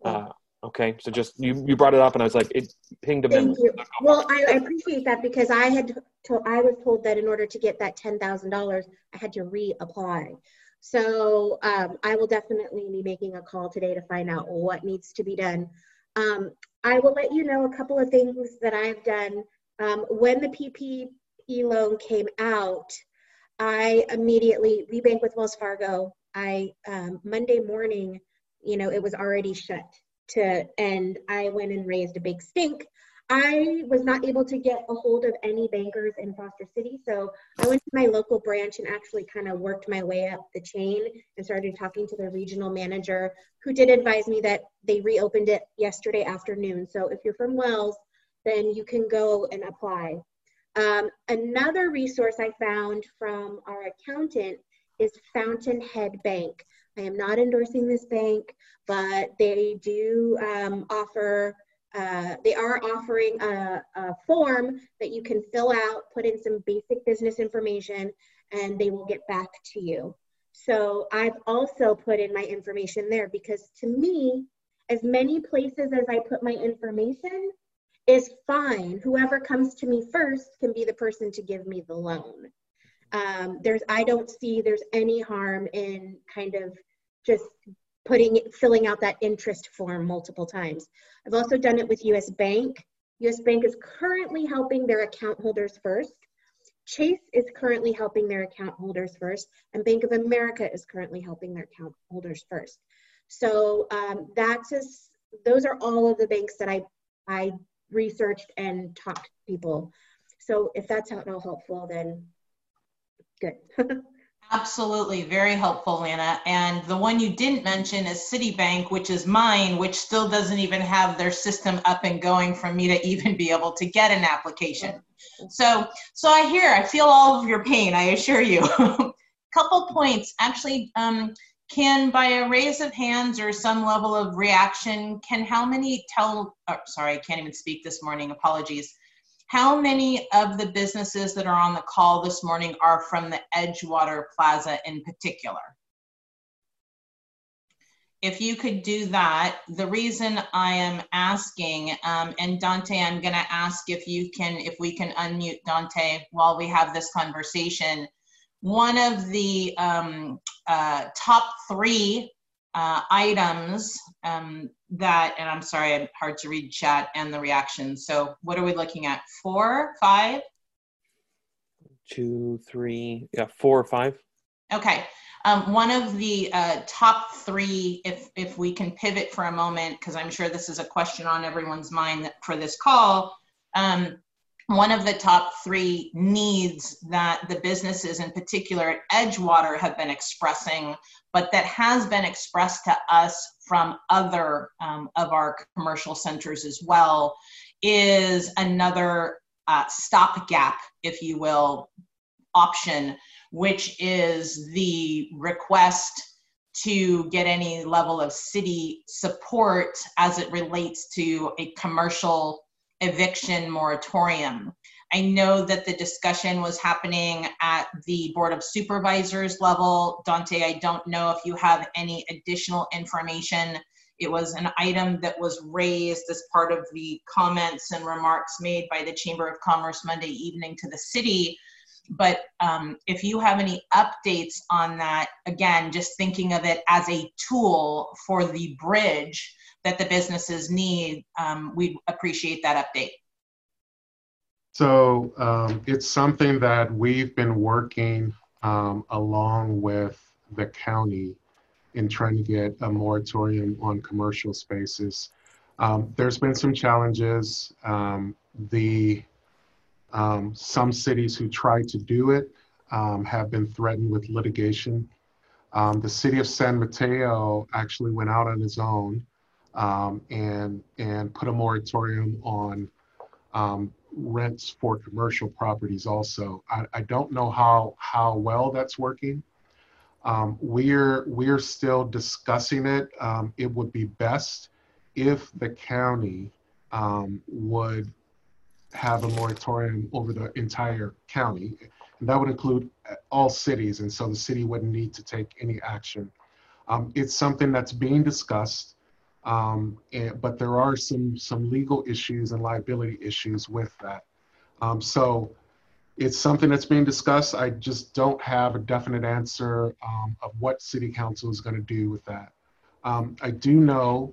Uh, okay, so just you you brought it up, and I was like, it pinged a Thank. You. Well, I, I, appreciate that because I had to, I was told that in order to get that ten thousand dollars, I had to reapply. So um, I will definitely be making a call today to find out what needs to be done. Um, I will let you know a couple of things that I've done. Um, when the PPP loan came out, I immediately, we bank with Wells Fargo. I, um, Monday morning, you know, it was already shut to, and I went and raised a big stink I was not able to get a hold of any bankers in Foster City, so I went to my local branch and actually kind of worked my way up the chain and started talking to the regional manager, who did advise me that they reopened it yesterday afternoon. So if you're from Wells, then you can go and apply. Um, another resource I found from our accountant is Fountainhead Bank. I am not endorsing this bank, but they do um, offer uh, they are offering a, a, form that you can fill out, put in some basic business information, and they will get back to you. So I've also put in my information there because to me, as many places as I put my information is fine. Whoever comes to me first can be the person to give me the loan. Um, there's, I don't see there's any harm in kind of just putting filling out that interest form multiple times. I've also done it with US Bank. US Bank is currently helping their account holders first. Chase is currently helping their account holders first, and Bank of America is currently helping their account holders first. So um, that's just, those are all of the banks that I I researched and talked to people. So if that's not helpful, then good. Absolutely, very helpful, Lana. And the one you didn't mention is Citibank, which is mine, which still doesn't even have their system up and going for me to even be able to get an application. So, so I hear, I feel all of your pain. I assure you. Couple points, actually. Um, can by a raise of hands or some level of reaction, can how many tell? Oh, sorry, I can't even speak this morning. Apologies how many of the businesses that are on the call this morning are from the Edgewater Plaza in particular? If you could do that, the reason I am asking, um, and Dante, I'm going to ask if you can, if we can unmute Dante while we have this conversation. One of the um, uh, top three uh, items um, that, and I'm sorry, I'm hard to read chat and the reactions. So what are we looking at? Four, five? Two, three, yeah, four or five. Okay. Um, one of the uh, top three, if if we can pivot for a moment, because I'm sure this is a question on everyone's mind for this call. Um, one of the top three needs that the businesses, in particular at Edgewater, have been expressing, but that has been expressed to us from other um, of our commercial centers as well, is another uh, stopgap, if you will, option which is the request to get any level of city support as it relates to a commercial eviction moratorium. I know that the discussion was happening at the Board of Supervisors level. Dante, I don't know if you have any additional information. It was an item that was raised as part of the comments and remarks made by the Chamber of Commerce Monday evening to the city but um, if you have any updates on that, again, just thinking of it as a tool for the bridge that the businesses need, um, we'd appreciate that update. So um, it's something that we've been working um, along with the county in trying to get a moratorium on commercial spaces. Um, there's been some challenges. Um, the um, some cities who tried to do it have been threatened with litigation. The city of San Mateo actually went out on its own um, and and put a moratorium on um, rents for commercial properties. Also, I, I, don't know how how well that's working. Um, we're we're still discussing it. it would be best if the county would have a moratorium over the entire county. And that would include all cities, and so the city wouldn't need to take any action. Um, it's something that's being discussed, um, and, but there are some, some legal issues and liability issues with that. Um, so it's something that's being discussed. I just don't have a definite answer um, of what city council is going to do with that. Um, I do know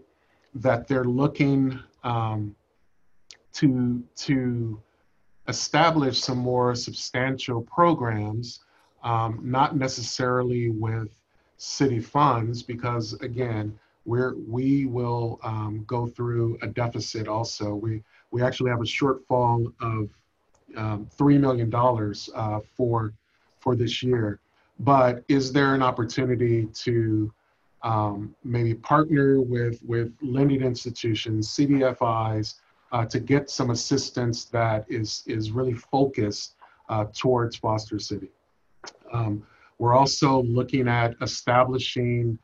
that they're looking um, to to establish some more substantial programs, um, not necessarily with city funds, because again, we're we will um, go through a deficit. Also, we we actually have a shortfall of um, three million dollars uh, for for this year. But is there an opportunity to um, maybe partner with with lending institutions, CDFIs, uh, to get some assistance that is, is really focused uh, towards Foster City. Um, we're also looking at establishing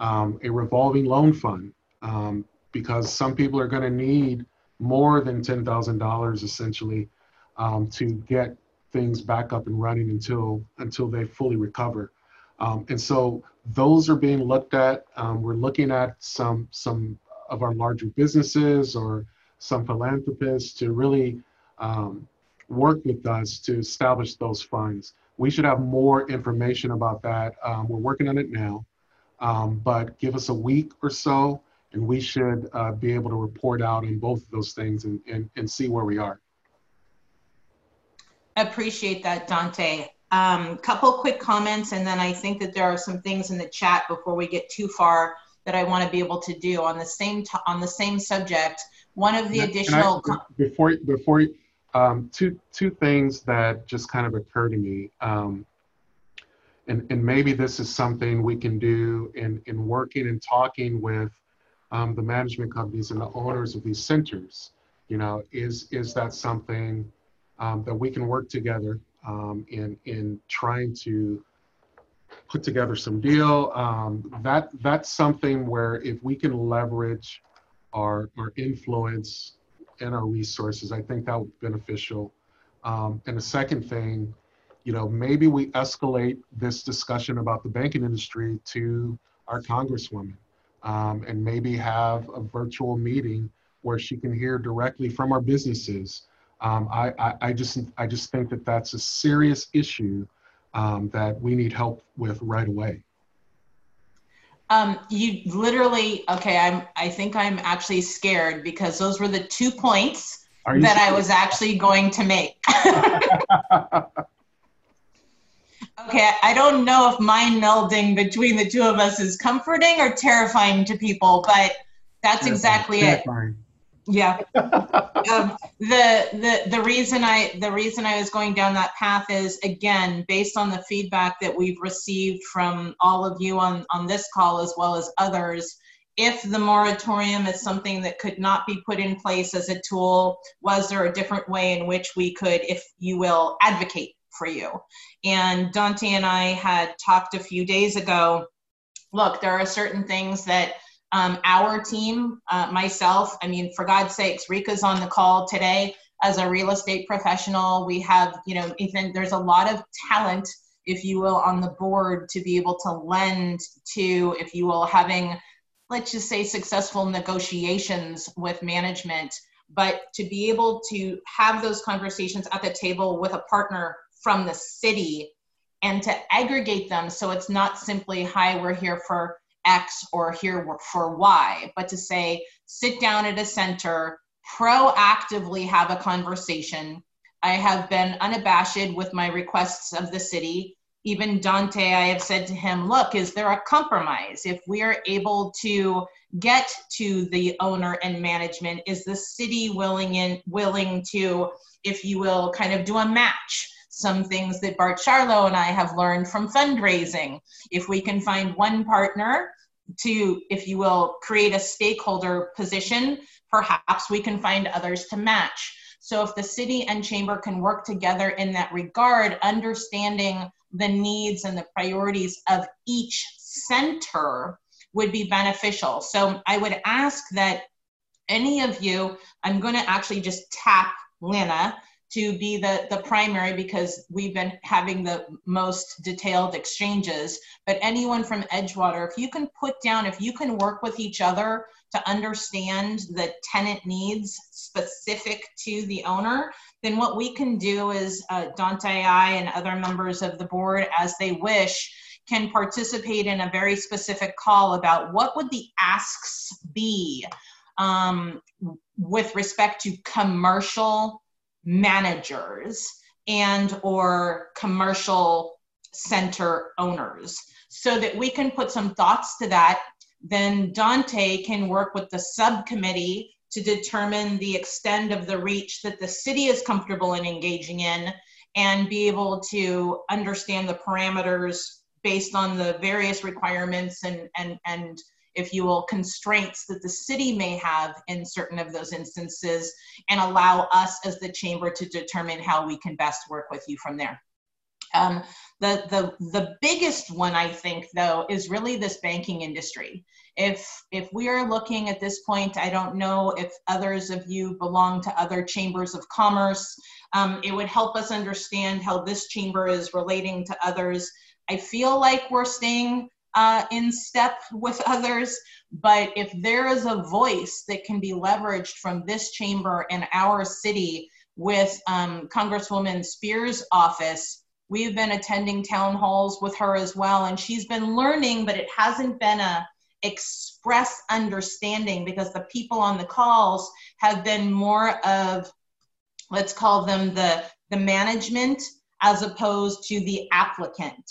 um, a revolving loan fund um, because some people are going to need more than $10,000 essentially um, to get things back up and running until until they fully recover. Um, and so those are being looked at. Um, we're looking at some some of our larger businesses or some philanthropists to really um, work with us to establish those funds. We should have more information about that. Um, we're working on it now, um, but give us a week or so, and we should uh, be able to report out on both of those things and, and, and see where we are. Appreciate that, Dante. Um, couple quick comments, and then I think that there are some things in the chat before we get too far that I want to be able to do on the same on the same subject. One of the additional I, before before um, two two things that just kind of occur to me, um, and and maybe this is something we can do in in working and talking with um, the management companies and the owners of these centers. You know, is is that something um, that we can work together um, in in trying to put together some deal. Um, that that's something where if we can leverage our, our influence and our resources. I think that would be beneficial. Um, and the second thing, you know, maybe we escalate this discussion about the banking industry to our congresswoman um, and maybe have a virtual meeting where she can hear directly from our businesses. Um, I, I, I, just I just think that that's a serious issue um, that we need help with right away. Um, you literally, okay, I'm, I think I'm actually scared because those were the two points that I was actually going to make. okay, I don't know if mind melding between the two of us is comforting or terrifying to people, but that's exactly it. Yeah. um, the the the reason I the reason I was going down that path is again based on the feedback that we've received from all of you on on this call as well as others. If the moratorium is something that could not be put in place as a tool, was there a different way in which we could, if you will, advocate for you? And Dante and I had talked a few days ago. Look, there are certain things that um, our team, uh, myself, I mean, for God's sakes, Rika's on the call today as a real estate professional. We have, you know, Ethan, there's a lot of talent, if you will, on the board to be able to lend to, if you will, having, let's just say, successful negotiations with management. But to be able to have those conversations at the table with a partner from the city and to aggregate them so it's not simply, hi, we're here for X or here for Y, but to say, sit down at a center, proactively have a conversation. I have been unabashed with my requests of the city. Even Dante, I have said to him, look, is there a compromise? If we are able to get to the owner and management, is the city willing in willing to, if you will, kind of do a match? Some things that Bart Charlow and I have learned from fundraising. If we can find one partner to, if you will, create a stakeholder position, perhaps we can find others to match. So if the city and chamber can work together in that regard, understanding the needs and the priorities of each center would be beneficial. So I would ask that any of you, I'm going to actually just tap Lena to be the, the primary because we've been having the most detailed exchanges. But anyone from Edgewater, if you can put down, if you can work with each other to understand the tenant needs specific to the owner, then what we can do is uh, Dante I and other members of the board, as they wish, can participate in a very specific call about what would the asks be um, with respect to commercial managers and or commercial center owners. So that we can put some thoughts to that then dante can work with the subcommittee to determine the extent of the reach that the city is comfortable in engaging in and be able to understand the parameters based on the various requirements and and and if you will, constraints that the city may have in certain of those instances and allow us as the chamber to determine how we can best work with you from there. Um, the, the, the biggest one, I think, though, is really this banking industry. If, if we are looking at this point, I don't know if others of you belong to other chambers of commerce. Um, it would help us understand how this chamber is relating to others. I feel like we're staying uh, in step with others. But if there is a voice that can be leveraged from this chamber in our city with um, Congresswoman Speier's office, we've been attending town halls with her as well, and she's been learning, but it hasn't been a express understanding because the people on the calls have been more of let's call them the the management as opposed to the applicant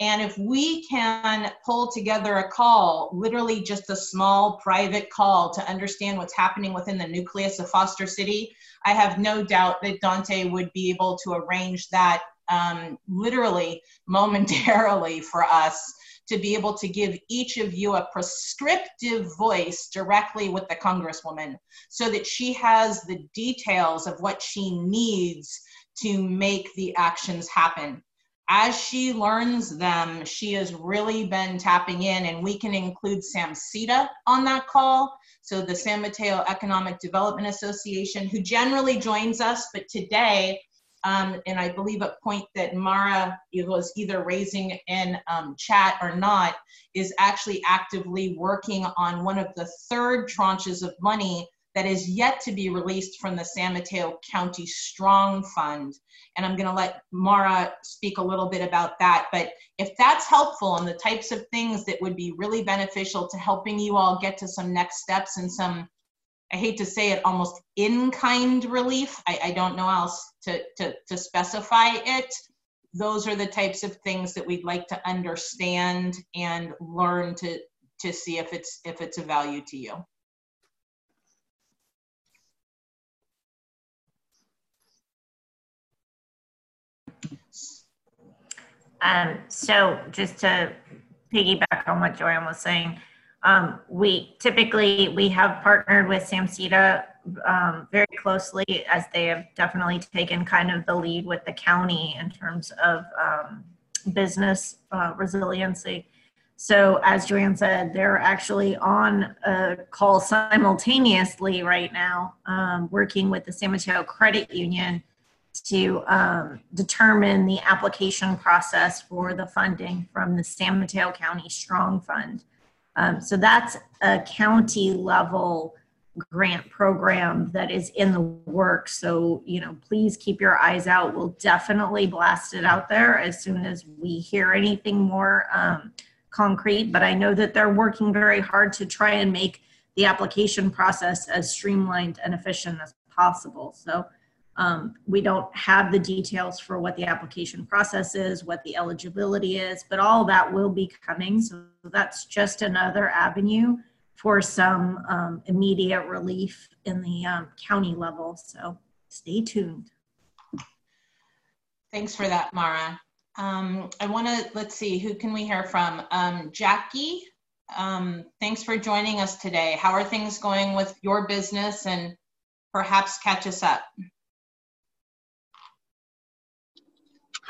and if we can pull together a call, literally just a small private call to understand what's happening within the nucleus of Foster City, I have no doubt that Dante would be able to arrange that um, literally momentarily for us to be able to give each of you a prescriptive voice directly with the Congresswoman so that she has the details of what she needs to make the actions happen as she learns them, she has really been tapping in, and we can include SAMCEDA on that call. So, the San Mateo Economic Development Association, who generally joins us, but today, um, and I believe a point that Mara was either raising in um, chat or not, is actually actively working on one of the third tranches of money that is yet to be released from the San Mateo County Strong Fund. And I'm going to let Mara speak a little bit about that. But if that's helpful and the types of things that would be really beneficial to helping you all get to some next steps and some, I hate to say it, almost in kind relief, I, I don't know else to, to, to specify it. Those are the types of things that we'd like to understand and learn to, to see if it's if it's a value to you. Um, so just to piggyback on what Joanne was saying, um, we typically we have partnered with SAMCEDA um, very closely as they have definitely taken kind of the lead with the county in terms of um, business uh, resiliency. So as Joanne said, they're actually on a call simultaneously right now, um, working with the San Mateo Credit Union to um, determine the application process for the funding from the San Mateo County Strong Fund. Um, so that's a county level grant program that is in the works. So, you know, please keep your eyes out. We'll definitely blast it out there as soon as we hear anything more um, concrete. But I know that they're working very hard to try and make the application process as streamlined and efficient as possible. So, um, we don't have the details for what the application process is, what the eligibility is, but all that will be coming. So that's just another avenue for some um, immediate relief in the um, county level. So stay tuned. Thanks for that, Mara. Um, I want to, let's see, who can we hear from? Um, Jackie, um, thanks for joining us today. How are things going with your business and perhaps catch us up?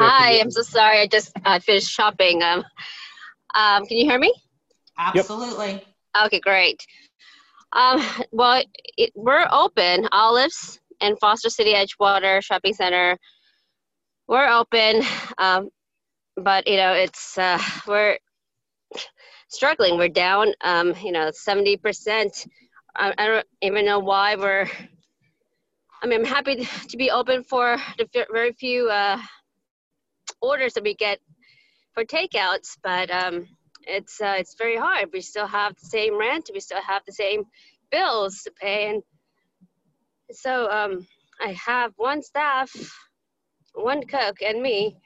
Hi, I'm so sorry. I just uh, finished shopping. Um, um, can you hear me? Absolutely. Yep. Okay, great. Um, well, it, we're open. Olives and Foster City Edgewater Shopping Center. We're open, um, but you know it's uh, we're struggling. We're down. Um, you know, seventy percent. I, I don't even know why we're. I mean, I'm happy to be open for the very few uh, orders that we get for takeouts, but um, it's uh, it's very hard. We still have the same rent, we still have the same bills to pay, and so um, I have one staff, one cook, and me,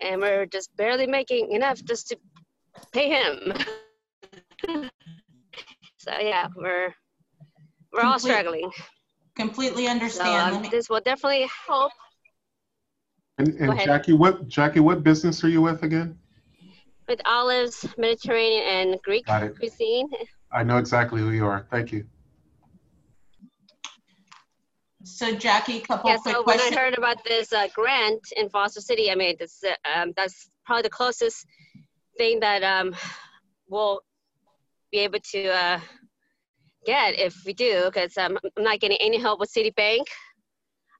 and we're just barely making enough just to pay him. so yeah, we're we're all struggling. Completely understand. So, um, this will definitely help and, and Jackie, what Jackie, what business are you with again? With olives, Mediterranean, and Greek cuisine. I know exactly who you are. Thank you. So Jackie, a couple yeah, quick so questions. when I heard about this uh, grant in Foster City, I mean, this, uh, um, that's probably the closest thing that um, we'll be able to uh, get if we do, because um, I'm not getting any help with Citibank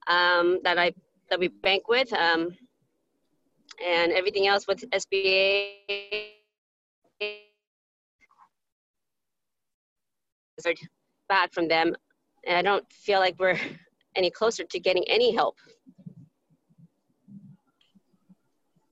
um, that I that we bank with, um, and everything else with SBA. Back from them, and I don't feel like we're any closer to getting any help.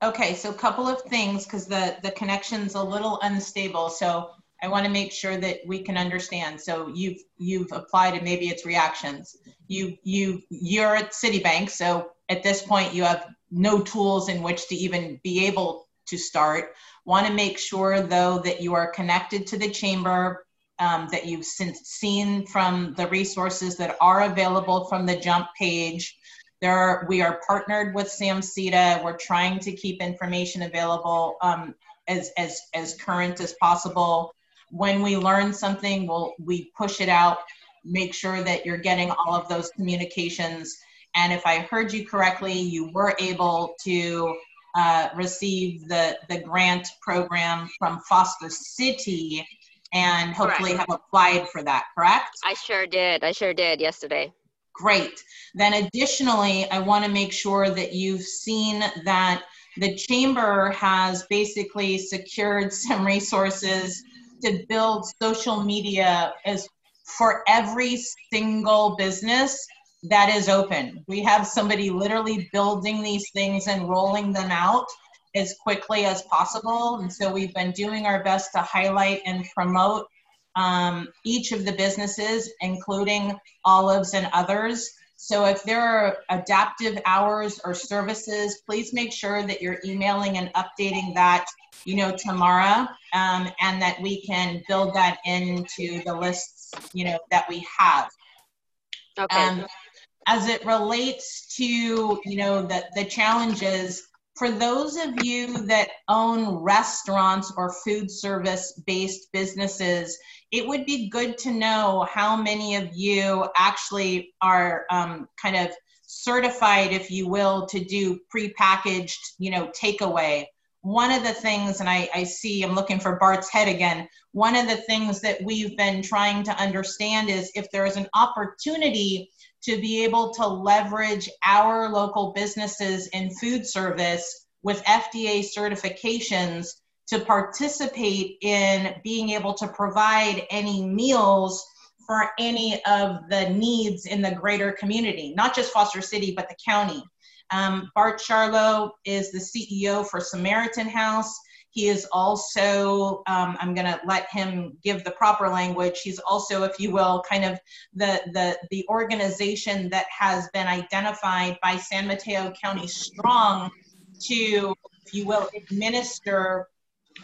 Okay, so a couple of things because the the connection's a little unstable. So I want to make sure that we can understand. So you've you've applied and maybe it's reactions. You you you're at Citibank, so at this point you have no tools in which to even be able to start. Want to make sure though that you are connected to the chamber, um, that you've seen from the resources that are available from the jump page. There are, we are partnered with SAMCEDA. We're trying to keep information available um, as, as, as current as possible. When we learn something, we'll, we push it out, make sure that you're getting all of those communications and if I heard you correctly, you were able to uh, receive the, the grant program from Foster City and hopefully correct. have applied for that, correct? I sure did. I sure did yesterday. Great. Then additionally, I want to make sure that you've seen that the chamber has basically secured some resources to build social media as for every single business that is open. We have somebody literally building these things and rolling them out as quickly as possible. And so we've been doing our best to highlight and promote um, each of the businesses, including olives and others. So if there are adaptive hours or services, please make sure that you're emailing and updating that, you know, tomorrow, um, and that we can build that into the lists, you know, that we have. Okay. Um, as it relates to, you know, the, the challenges, for those of you that own restaurants or food service based businesses, it would be good to know how many of you actually are um, kind of certified, if you will, to do prepackaged, you know, takeaway. One of the things, and I, I see I'm looking for Bart's head again, one of the things that we've been trying to understand is if there is an opportunity to be able to leverage our local businesses in food service with FDA certifications to participate in being able to provide any meals for any of the needs in the greater community, not just Foster City, but the county. Um, Bart Charlow is the CEO for Samaritan House. He is also, um, I'm going to let him give the proper language. He's also, if you will, kind of the, the, the organization that has been identified by San Mateo County Strong to, if you will, administer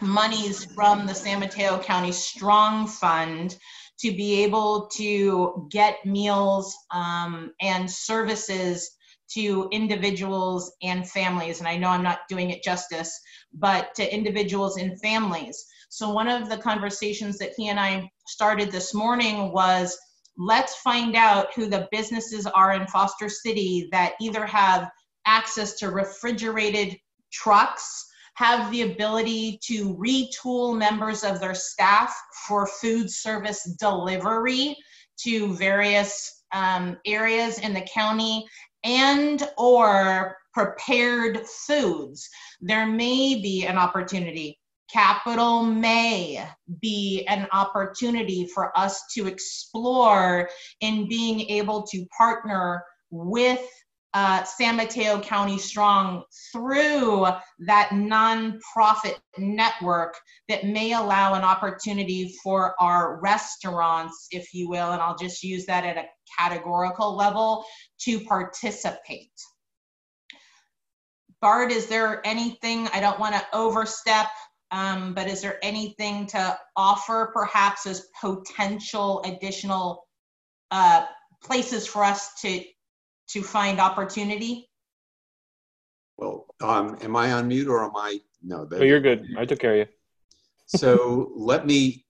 monies from the San Mateo County Strong Fund to be able to get meals um, and services to individuals and families. And I know I'm not doing it justice, but to individuals and families. So, one of the conversations that he and I started this morning was let's find out who the businesses are in Foster City that either have access to refrigerated trucks have the ability to retool members of their staff for food service delivery to various um, areas in the county and or prepared foods. There may be an opportunity. Capital may be an opportunity for us to explore in being able to partner with uh, San Mateo County Strong through that nonprofit network that may allow an opportunity for our restaurants, if you will, and I'll just use that at a categorical level, to participate. Bart, is there anything, I don't want to overstep, um, but is there anything to offer perhaps as potential additional uh, places for us to to find opportunity? Well, um, am I on mute or am I? No, that, you're good. I took care of you. so let me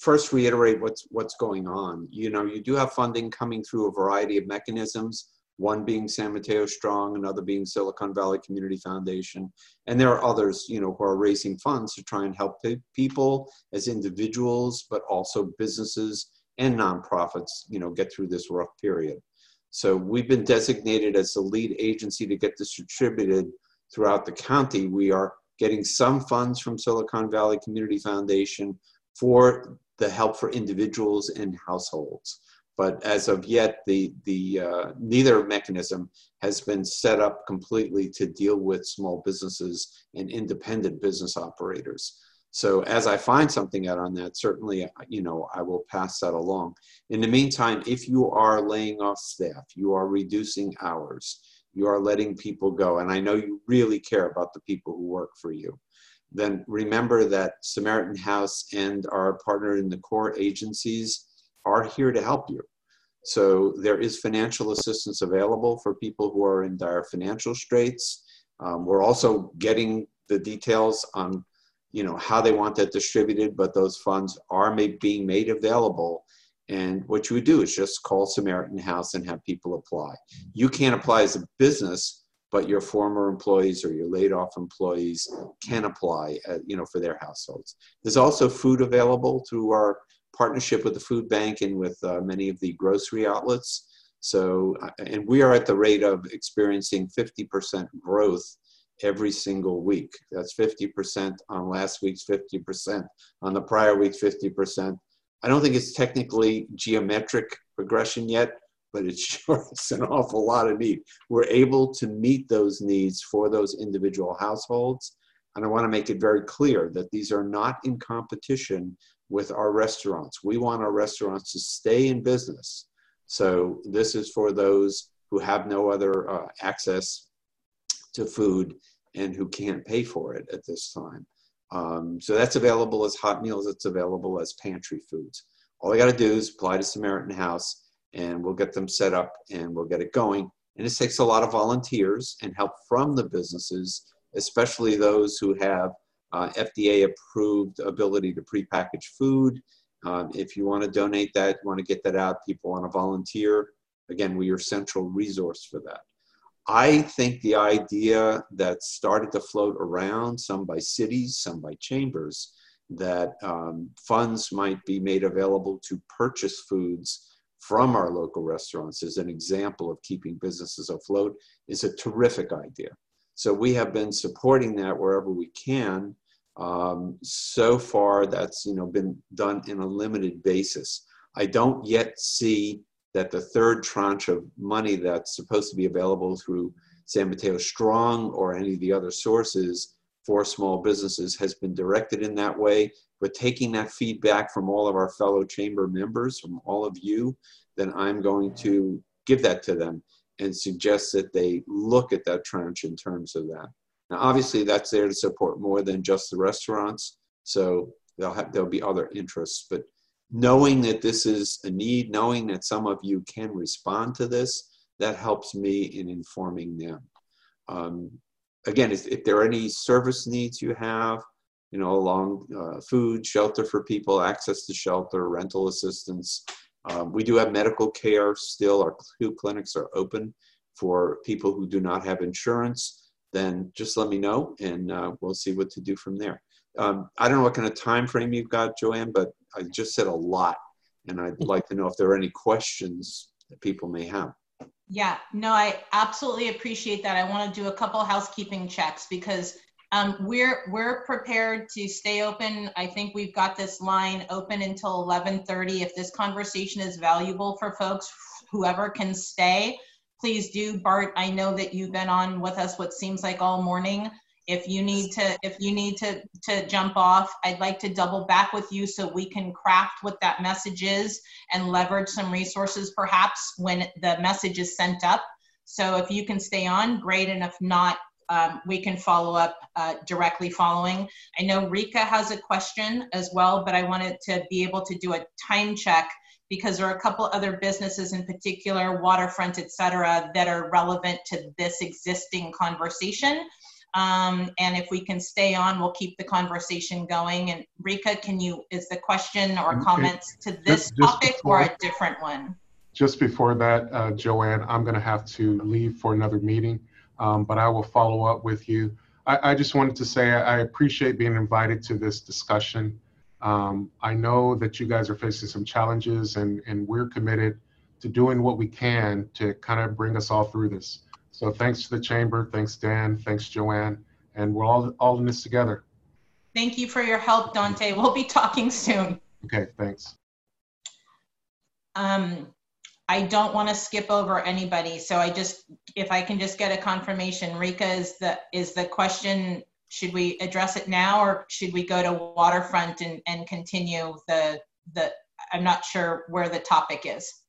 first reiterate what's what's going on. You know, you do have funding coming through a variety of mechanisms. One being San Mateo Strong, another being Silicon Valley Community Foundation, and there are others, you know, who are raising funds to try and help people as individuals, but also businesses and nonprofits, you know, get through this rough period. So we've been designated as the lead agency to get this distributed throughout the county. We are getting some funds from Silicon Valley Community Foundation for the help for individuals and households. But as of yet, the, the uh, neither mechanism has been set up completely to deal with small businesses and independent business operators. So as I find something out on that, certainly, you know, I will pass that along. In the meantime, if you are laying off staff, you are reducing hours, you are letting people go, and I know you really care about the people who work for you, then remember that Samaritan House and our partner in the core agencies are here to help you. So there is financial assistance available for people who are in dire financial straits. Um, we're also getting the details on you know how they want that distributed but those funds are made, being made available. And what you would do is just call samaritan house and have people apply. You can't apply as a business but your former employees or your laid off employees can apply uh, you know for their households. There's also food available through our partnership with the food bank and with uh, many of the grocery outlets. So uh, and we are at the rate of experiencing 50% growth every single week. That's 50% on last week's 50%, on the prior week's 50%. I don't think it's technically geometric progression yet, but it's sure is an awful lot of need. We're able to meet those needs for those individual households. And I want to make it very clear that these are not in competition with our restaurants. We want our restaurants to stay in business. So this is for those who have no other uh, access to food and who can't pay for it at this time. Um, so that's available as hot meals, it's available as pantry foods. All I got to do is apply to Samaritan House and we'll get them set up and we'll get it going. And it takes a lot of volunteers and help from the businesses, especially those who have uh, FDA approved ability to prepackage food. Um, if you want to donate that, you want to get that out, people want to volunteer. Again, we are central resource for that. I think the idea that started to float around, some by cities, some by chambers, that um, funds might be made available to purchase foods from our local restaurants as an example of keeping businesses afloat is a terrific idea. So we have been supporting that wherever we can. Um, so far, that's you know been done in a limited basis. I don't yet see that the third tranche of money that's supposed to be available through San Mateo Strong or any of the other sources for small businesses has been directed in that way. But taking that feedback from all of our fellow chamber members, from all of you, then I'm going to give that to them and suggest that they look at that tranche in terms of that. Now, obviously, that's there to support more than just the restaurants. So there'll have there'll be other interests, but knowing that this is a need, knowing that some of you can respond to this, that helps me in informing them. Um, again, if, if, there are any service needs you have, you know, along uh, food, shelter for people, access to shelter, rental assistance. Um, we do have medical care still. Our two clinics are open for people who do not have insurance. Then just let me know and uh, we'll see what to do from there. Um, I don't know what kind of time frame you've got, Joanne, but I just said a lot, and I'd like to know if there are any questions that people may have. Yeah, no, I absolutely appreciate that. I want to do a couple housekeeping checks because um, we're we're prepared to stay open. I think we've got this line open until 11:30. If this conversation is valuable for folks, whoever can stay, please do. Bart, I know that you've been on with us what seems like all morning if you need to if you need to to jump off i'd like to double back with you so we can craft what that message is and leverage some resources perhaps when the message is sent up. So if you can stay on great. And if not um, we can follow up uh, directly following. I know rika has a question as well but i wanted to be able to do a time check because there are a couple other businesses in particular waterfront et cetera that are relevant to this existing conversation um, and if we can stay on, we'll keep the conversation going. And Rika, can you, is the question or comments to this just, just topic before, or a different one? Just before that, uh, Joanne, I'm going to have to leave for another meeting, um, but I will follow up with you. I, I just wanted to say I appreciate being invited to this discussion. Um, I know that you guys are facing some challenges, and, and we're committed to doing what we can to kind of bring us all through this. So thanks to the chamber, thanks Dan, thanks Joanne, and we're all, all in this together. Thank you for your help, Dante. We'll be talking soon. Okay, thanks. Um, I don't want to skip over anybody, so I just, if I can just get a confirmation, Rika, is the, is the question, should we address it now or should we go to waterfront and, and continue the, the, I'm not sure where the topic is.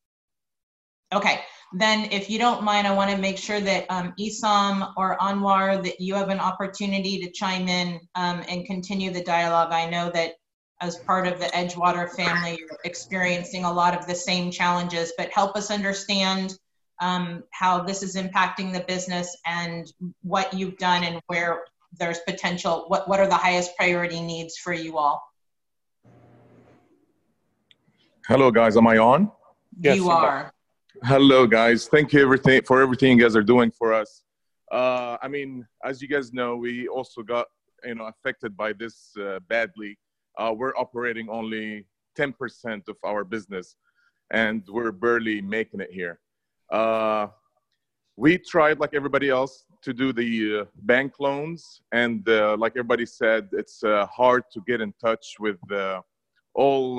Okay, then if you don't mind, I want to make sure that um, Isam or Anwar, that you have an opportunity to chime in um, and continue the dialogue. I know that as part of the Edgewater family, you're experiencing a lot of the same challenges, but help us understand um, how this is impacting the business and what you've done and where there's potential, what, what are the highest priority needs for you all? Hello guys, am I on? Yes, you are. Hello, guys. Thank you everything for everything you guys are doing for us. Uh, I mean, as you guys know, we also got you know affected by this uh, badly. Uh, we're operating only 10% of our business, and we're barely making it here. Uh, we tried, like everybody else, to do the uh, bank loans, and uh, like everybody said, it's hard to get in touch with all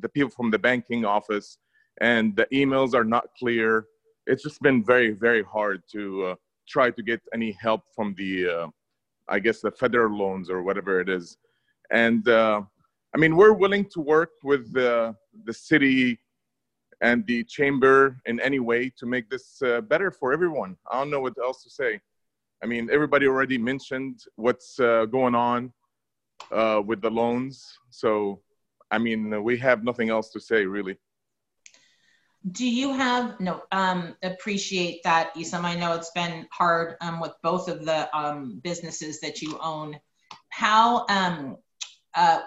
the people from the banking office, and the emails are not clear. It's just been very, very hard to uh, try to get any help from the, uh, I guess, the federal loans or whatever it is. And uh, I mean, we're willing to work with the, the city and the chamber in any way to make this uh, better for everyone. I don't know what else to say. I mean, everybody already mentioned what's uh, going on uh, with the loans. So, I mean, we have nothing else to say, really. Do you have, no, um, appreciate that, Isam. I know it's been hard um, with both of the um, businesses that you own. How, um, uh,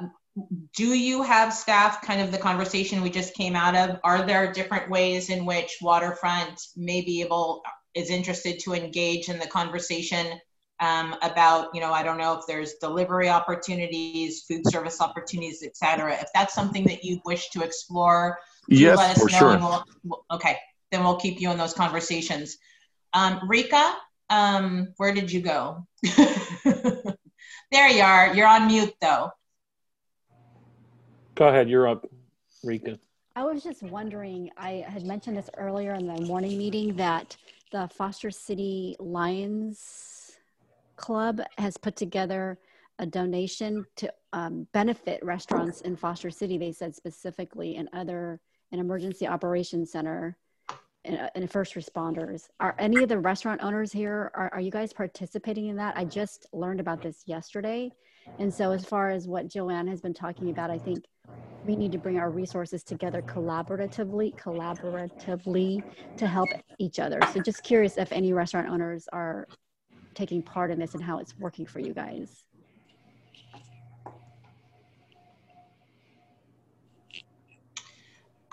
do you have staff kind of the conversation we just came out of are there different ways in which waterfront may be able is interested to engage in the conversation um, about you know i don't know if there's delivery opportunities food service opportunities etc if that's something that you wish to explore yes let us for know sure. We'll, okay then we'll keep you in those conversations um, rika um, where did you go there you are you're on mute though Go ahead, you're up, Rika. I was just wondering, I had mentioned this earlier in the morning meeting that the Foster City Lions Club has put together a donation to um, benefit restaurants in Foster City. They said specifically and other an emergency operations center and, uh, and, first responders. Are any of the restaurant owners here? Are, are you guys participating in that? I just learned about this yesterday. And so, as far as what Joanne has been talking about, I think we need to bring our resources together collaboratively, collaboratively to help each other. So, just curious if any restaurant owners are taking part in this and how it's working for you guys.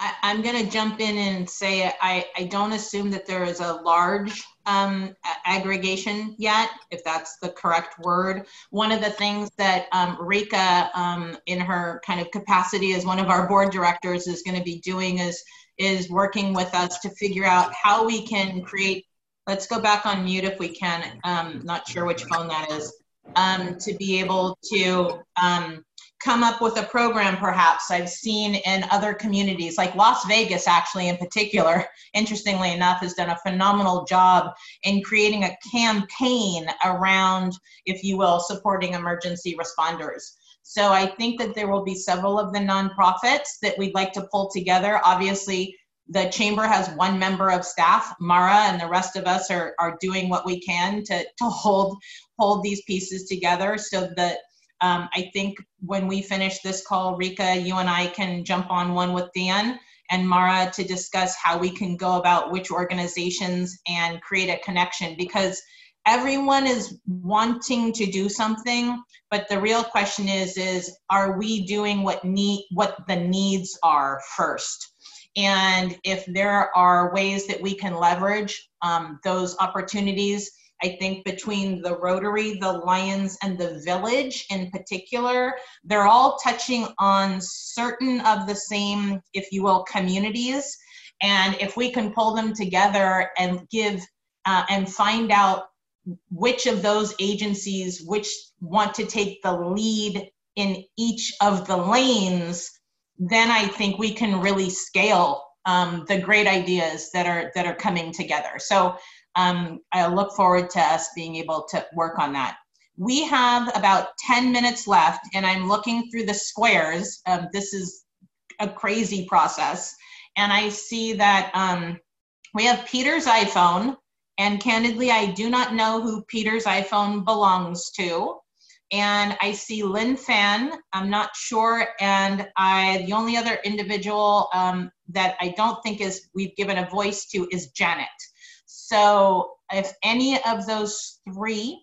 I, am going to jump in and say I, I don't assume that there is a large um, aggregation yet, if that's the correct word. One of the things that um, Rika, um, in her kind of capacity as one of our board directors, is going to be doing is is working with us to figure out how we can create. Let's go back on mute if we can. Um, not sure which phone that is. Um, to be able to um, come up with a program perhaps I've seen in other communities, like Las Vegas, actually, in particular, interestingly enough, has done a phenomenal job in creating a campaign around, if you will, supporting emergency responders. So I think that there will be several of the nonprofits that we'd like to pull together. Obviously, the chamber has one member of staff, Mara, and the rest of us are, are doing what we can to, to hold hold these pieces together so that um, I think when we finish this call, Rika, you and I can jump on one with Dan and Mara to discuss how we can go about which organizations and create a connection because everyone is wanting to do something but the real question is is are we doing what need what the needs are first? And if there are ways that we can leverage um, those opportunities I think between the Rotary, the Lions, and the Village in particular, they're all touching on certain of the same, if you will, communities. And if we can pull them together and give uh, and find out which of those agencies which want to take the lead in each of the lanes, then I think we can really scale um, the great ideas that are that are coming together. So um, I look forward to us being able to work on that. We have about 10 minutes left, and I'm looking through the squares. Um, this is a crazy process. And I see that um, we have Peter's iPhone, and candidly, I do not know who Peter's iPhone belongs to. And I see Lynn Fan, I'm not sure. And I, the only other individual um, that I don't think is we've given a voice to is Janet. So if any of those three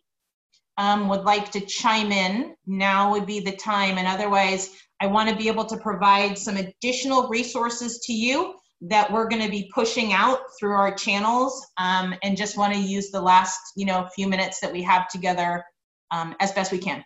um, would like to chime in, now would be the time. And otherwise, I want to be able to provide some additional resources to you that we're going to be pushing out through our channels um, and just want to use the last you know few minutes that we have together um, as best we can.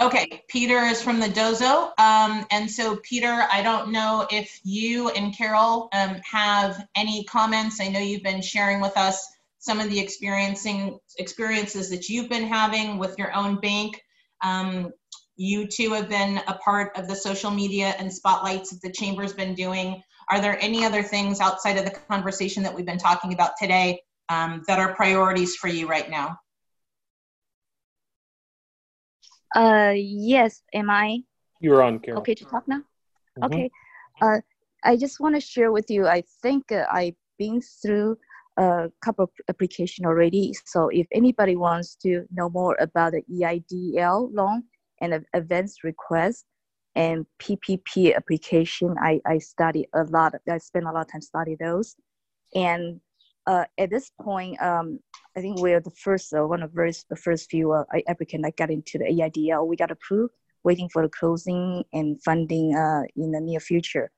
Okay, Peter is from the Dozo. Um, and so, Peter, I don't know if you and Carol um, have any comments. I know you've been sharing with us some of the experiencing experiences that you've been having with your own bank. Um, you too have been a part of the social media and spotlights that the chamber's been doing. Are there any other things outside of the conversation that we've been talking about today um, that are priorities for you right now? Uh, yes. Am I You're on, Carol. okay to talk now? Mhm. Okay. Uh, I just want to share with you. I think uh, I've been through a couple of application already. So if anybody wants to know more about the EIDL loan and a- advance request and PPP application, I, I study a lot. I spend a lot of time study those. And uh, at this point, um, I think we're the first, uh, one of first, the first few uh, applicant that got into the EIDL. We got approved, waiting for the closing and funding uh, in the near future.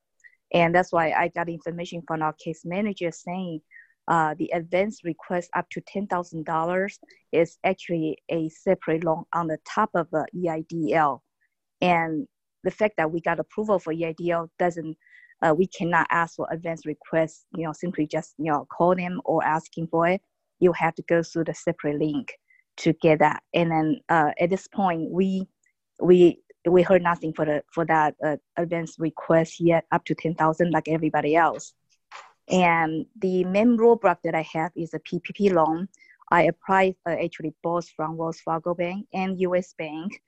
And that's why I got information from our case manager saying uh, the advance request up to $10,000 is actually a separate loan on the top of the EIDL. And the fact that we got approval for EIDL doesn't, uh, we cannot ask for advance requests, you know, simply just, you know, call them or asking for it. You have to go through the separate link to get that. And then uh, at this point, we, we, we heard nothing for the for that uh, advance request yet up to 10,000 like everybody else. And the main roadblock that I have is a PPP loan. I applied uh, actually both from Wells Fargo Bank and US Bank.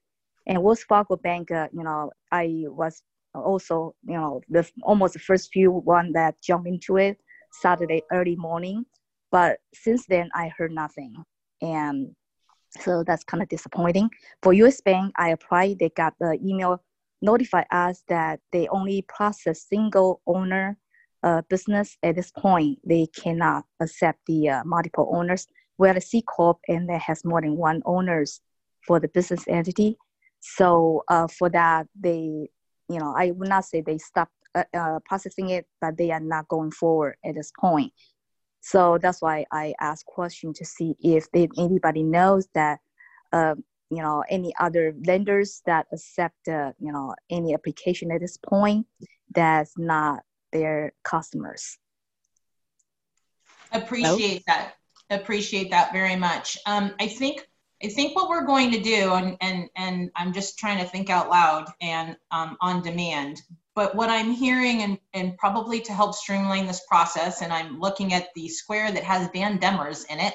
And Wells Fargo Bank, uh, you know, I was also, you know, the almost the first few one that jumped into it Saturday early morning. But since then, I heard nothing. And so that's kind of disappointing. For US Bank, I applied, they got the email notify us that they only process single owner uh, business at this point. They cannot accept the uh, multiple owners. We're a C Corp and that has more than one owners for the business entity. So uh, for that, they, you know, I would not say they stopped uh, uh, processing it, but they are not going forward at this point. So that's why I asked question to see if they, anybody knows that, uh, you know, any other lenders that accept, uh, you know, any application at this point that's not their customers. Appreciate that. Appreciate that very much. Um, I think I think what we're going to do, and and and I'm just trying to think out loud and um, on demand. But what I'm hearing, and and probably to help streamline this process, and I'm looking at the square that has Van Demers in it,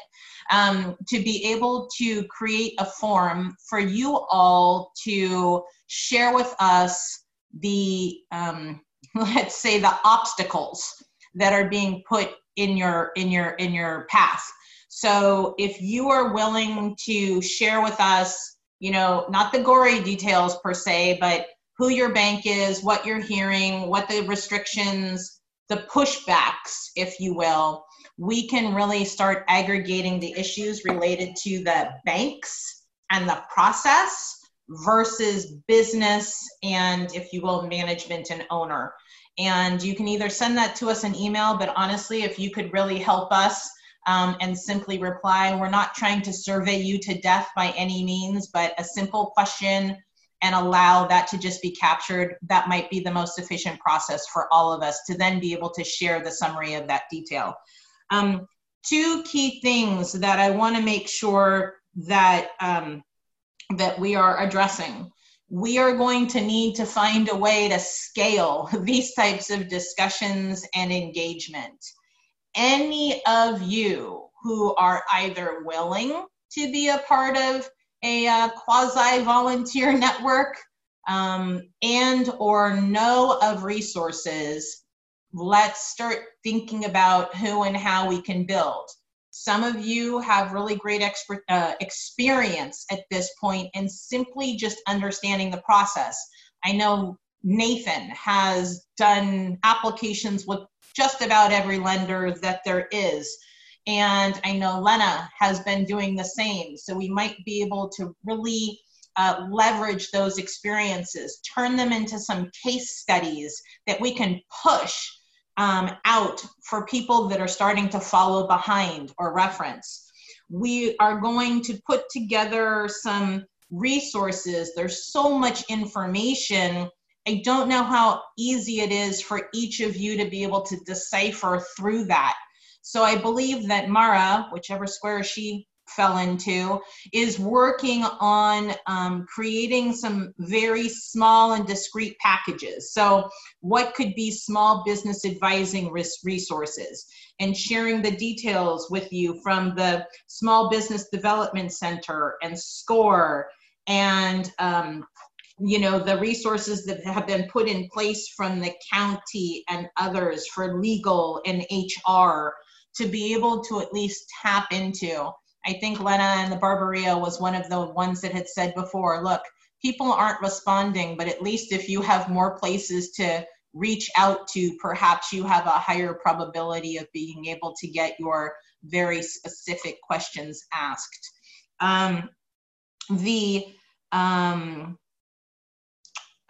um, to be able to create a form for you all to share with us the um, let's say the obstacles that are being put in your in your in your path so if you are willing to share with us you know not the gory details per se but who your bank is what you're hearing what the restrictions the pushbacks if you will we can really start aggregating the issues related to the banks and the process versus business and if you will management and owner. And you can either send that to us in email, but honestly, if you could really help us um, and simply reply, we're not trying to survey you to death by any means, but a simple question and allow that to just be captured, that might be the most efficient process for all of us to then be able to share the summary of that detail. Um, two key things that I want to make sure that um, that we are addressing we are going to need to find a way to scale these types of discussions and engagement. Any of you who are either willing to be a part of a uh, quasi volunteer network um, and or know of resources, let's start thinking about who and how we can build. Some of you have really great expert, uh, experience at this point in simply just understanding the process. I know Nathan has done applications with just about every lender that there is. And I know Lena has been doing the same. So we might be able to really uh, leverage those experiences, turn them into some case studies that we can push um, out for people that are starting to follow behind or reference. We are going to put together some resources. There's so much information. I don't know how easy it is for each of you to be able to decipher through that. So I believe that Mara, whichever square she fell into is working on um, creating some very small and discrete packages. So, what could be small business advising resources and sharing the details with you from the Small Business Development Center and SCORE and um, you know the resources that have been put in place from the county and others for legal and hr to be able to at least tap into I think Lena and the Barberia was one of the ones that had said before, look, people aren't responding, but at least if you have more places to reach out to, perhaps you have a higher probability of being able to get your very specific questions asked. Um, the, um,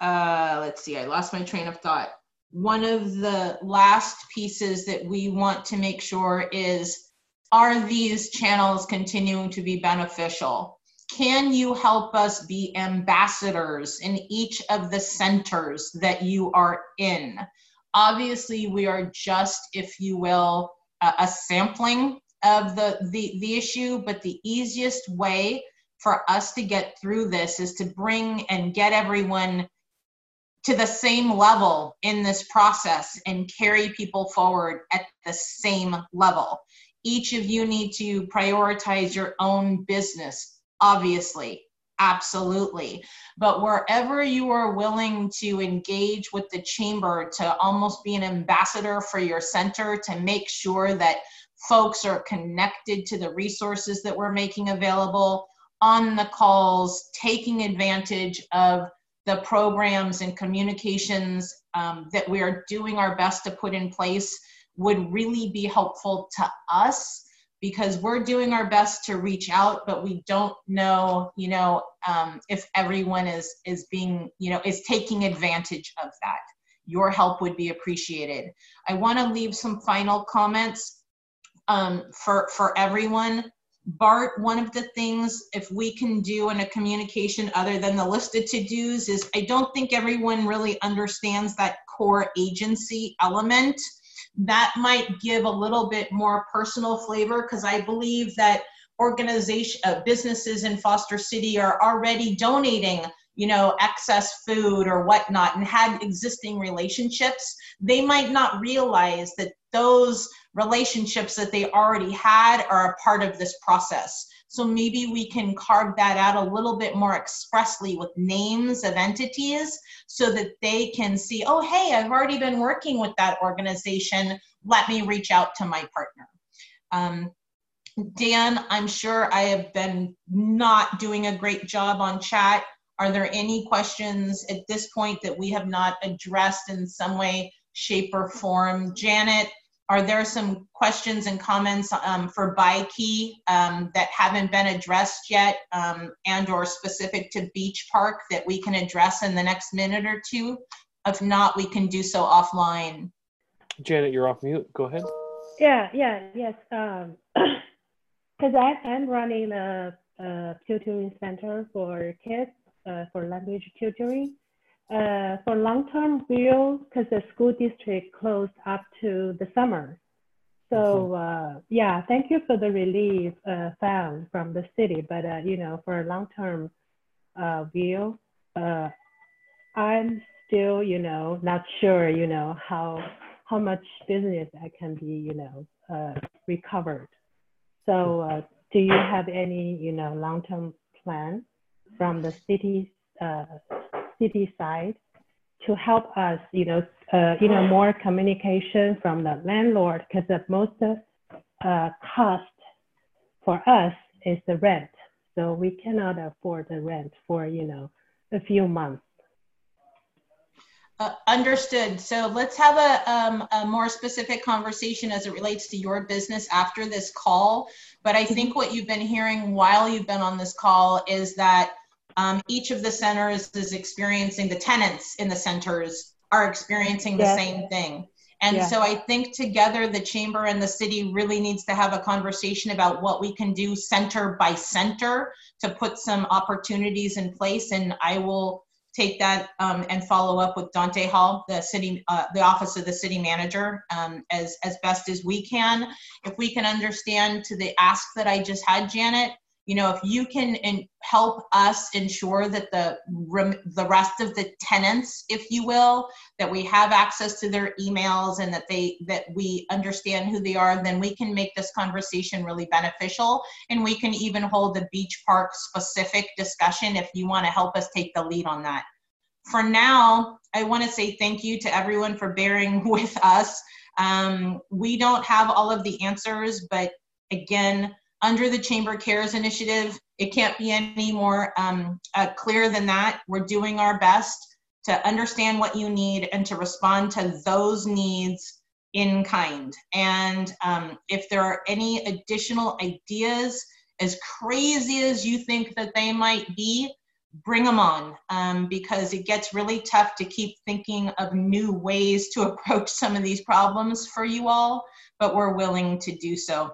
uh, let's see, I lost my train of thought. One of the last pieces that we want to make sure is are these channels continuing to be beneficial? Can you help us be ambassadors in each of the centers that you are in? Obviously, we are just, if you will, a, a sampling of the, the, the issue, but the easiest way for us to get through this is to bring and get everyone to the same level in this process and carry people forward at the same level each of you need to prioritize your own business, obviously. Absolutely. But wherever you are willing to engage with the chamber to almost be an ambassador for your center to make sure that folks are connected to the resources that we're making available on the calls, taking advantage of the programs and communications um, that we are doing our best to put in place would really be helpful to us because we're doing our best to reach out but we don't know you know um, if everyone is is being you know is taking advantage of that. Your help would be appreciated. I want to leave some final comments um, for for everyone bart one of the things if we can do in a communication other than the listed to-dos is i don't think everyone really understands that core agency element. That might give a little bit more personal flavor because I believe that organization uh, businesses in Foster City are already donating you know excess food or whatnot and had existing relationships. They might not realize that those relationships that they already had are a part of this process so maybe we can carve that out a little bit more expressly with names of entities so that they can see, oh, hey, I've already been working with that organization. Let me reach out to my partner. Um, Dan, I'm sure I have been not doing a great job on chat. Are there any questions at this point that we have not addressed in some way, shape, or form? Janet, are there some questions and comments um, for BIKEY um, that haven't been addressed yet um, and or specific to Beach Park that we can address in the next minute or two? If not, we can do so offline. Janet, you're off mute. Go ahead. Yeah, yeah, yes. Because um, I am running a, a, tutoring center for kids uh, for language tutoring. Uh, for long-term view, because the school district closed up to the summer. So uh, yeah, thank you for the relief uh, found from the city. But uh, you know, for long-term uh, view, uh, I'm still you know not sure you know how how much business I can be you know uh, recovered. So do you have any you know long-term plan from the city city side to help us, you know, uh, you know, more communication from the landlord because the most uh, cost for us is the rent. So we cannot afford the rent for, you know, a few months. Uh, understood. So let's have a, um, a, more specific conversation as it relates to your business after this call. But I think what you've been hearing while you've been on this call is that um, each of the centers is experiencing, the tenants in the centers are experiencing the same thing. And Yeah. so I think together the chamber and the city really needs to have a conversation about what we can do center by center to put some opportunities in place. And I will take that um, and follow up with Dante Hall, the city, uh, the office of the city manager, um, as as best as we can. If we can understand to the ask that I just had, Janet, you know, if you can in, help us ensure that the the rest of the tenants, if you will, that we have access to their emails and that they that we understand who they are, then we can make this conversation really beneficial, and we can even hold the beach park specific discussion if you want to help us take the lead on that. For now, I want to say thank you to everyone for bearing with us. Um, we don't have all of the answers, but again, under the Chamber Cares Initiative. It can't be any more um, uh, clear than that. We're doing our best to understand what you need and to respond to those needs in kind. And um, if there are any additional ideas, as crazy as you think that they might be, bring them on um, because it gets really tough to keep thinking of new ways to approach some of these problems for you all, but we're willing to do so.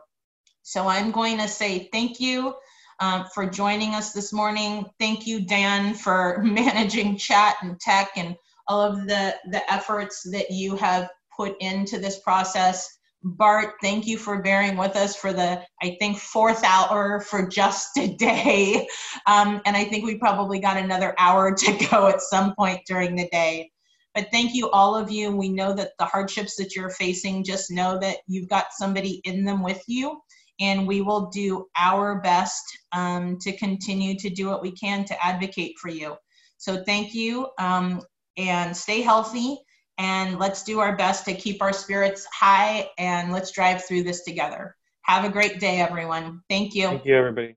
So I'm going to say thank you um, for joining us this morning. Thank you, Dan, for managing chat and tech and all of the, the efforts that you have put into this process. Bart, thank you for bearing with us for the, I think, fourth hour for just today. Um, and I think we probably got another hour to go at some point during the day. But thank you, all of you. We know that the hardships that you're facing, just know that you've got somebody in them with you and we will do our best um, to continue to do what we can to advocate for you. So thank you um, and stay healthy and let's do our best to keep our spirits high and let's drive through this together. Have a great day, everyone. Thank you. Thank you, everybody.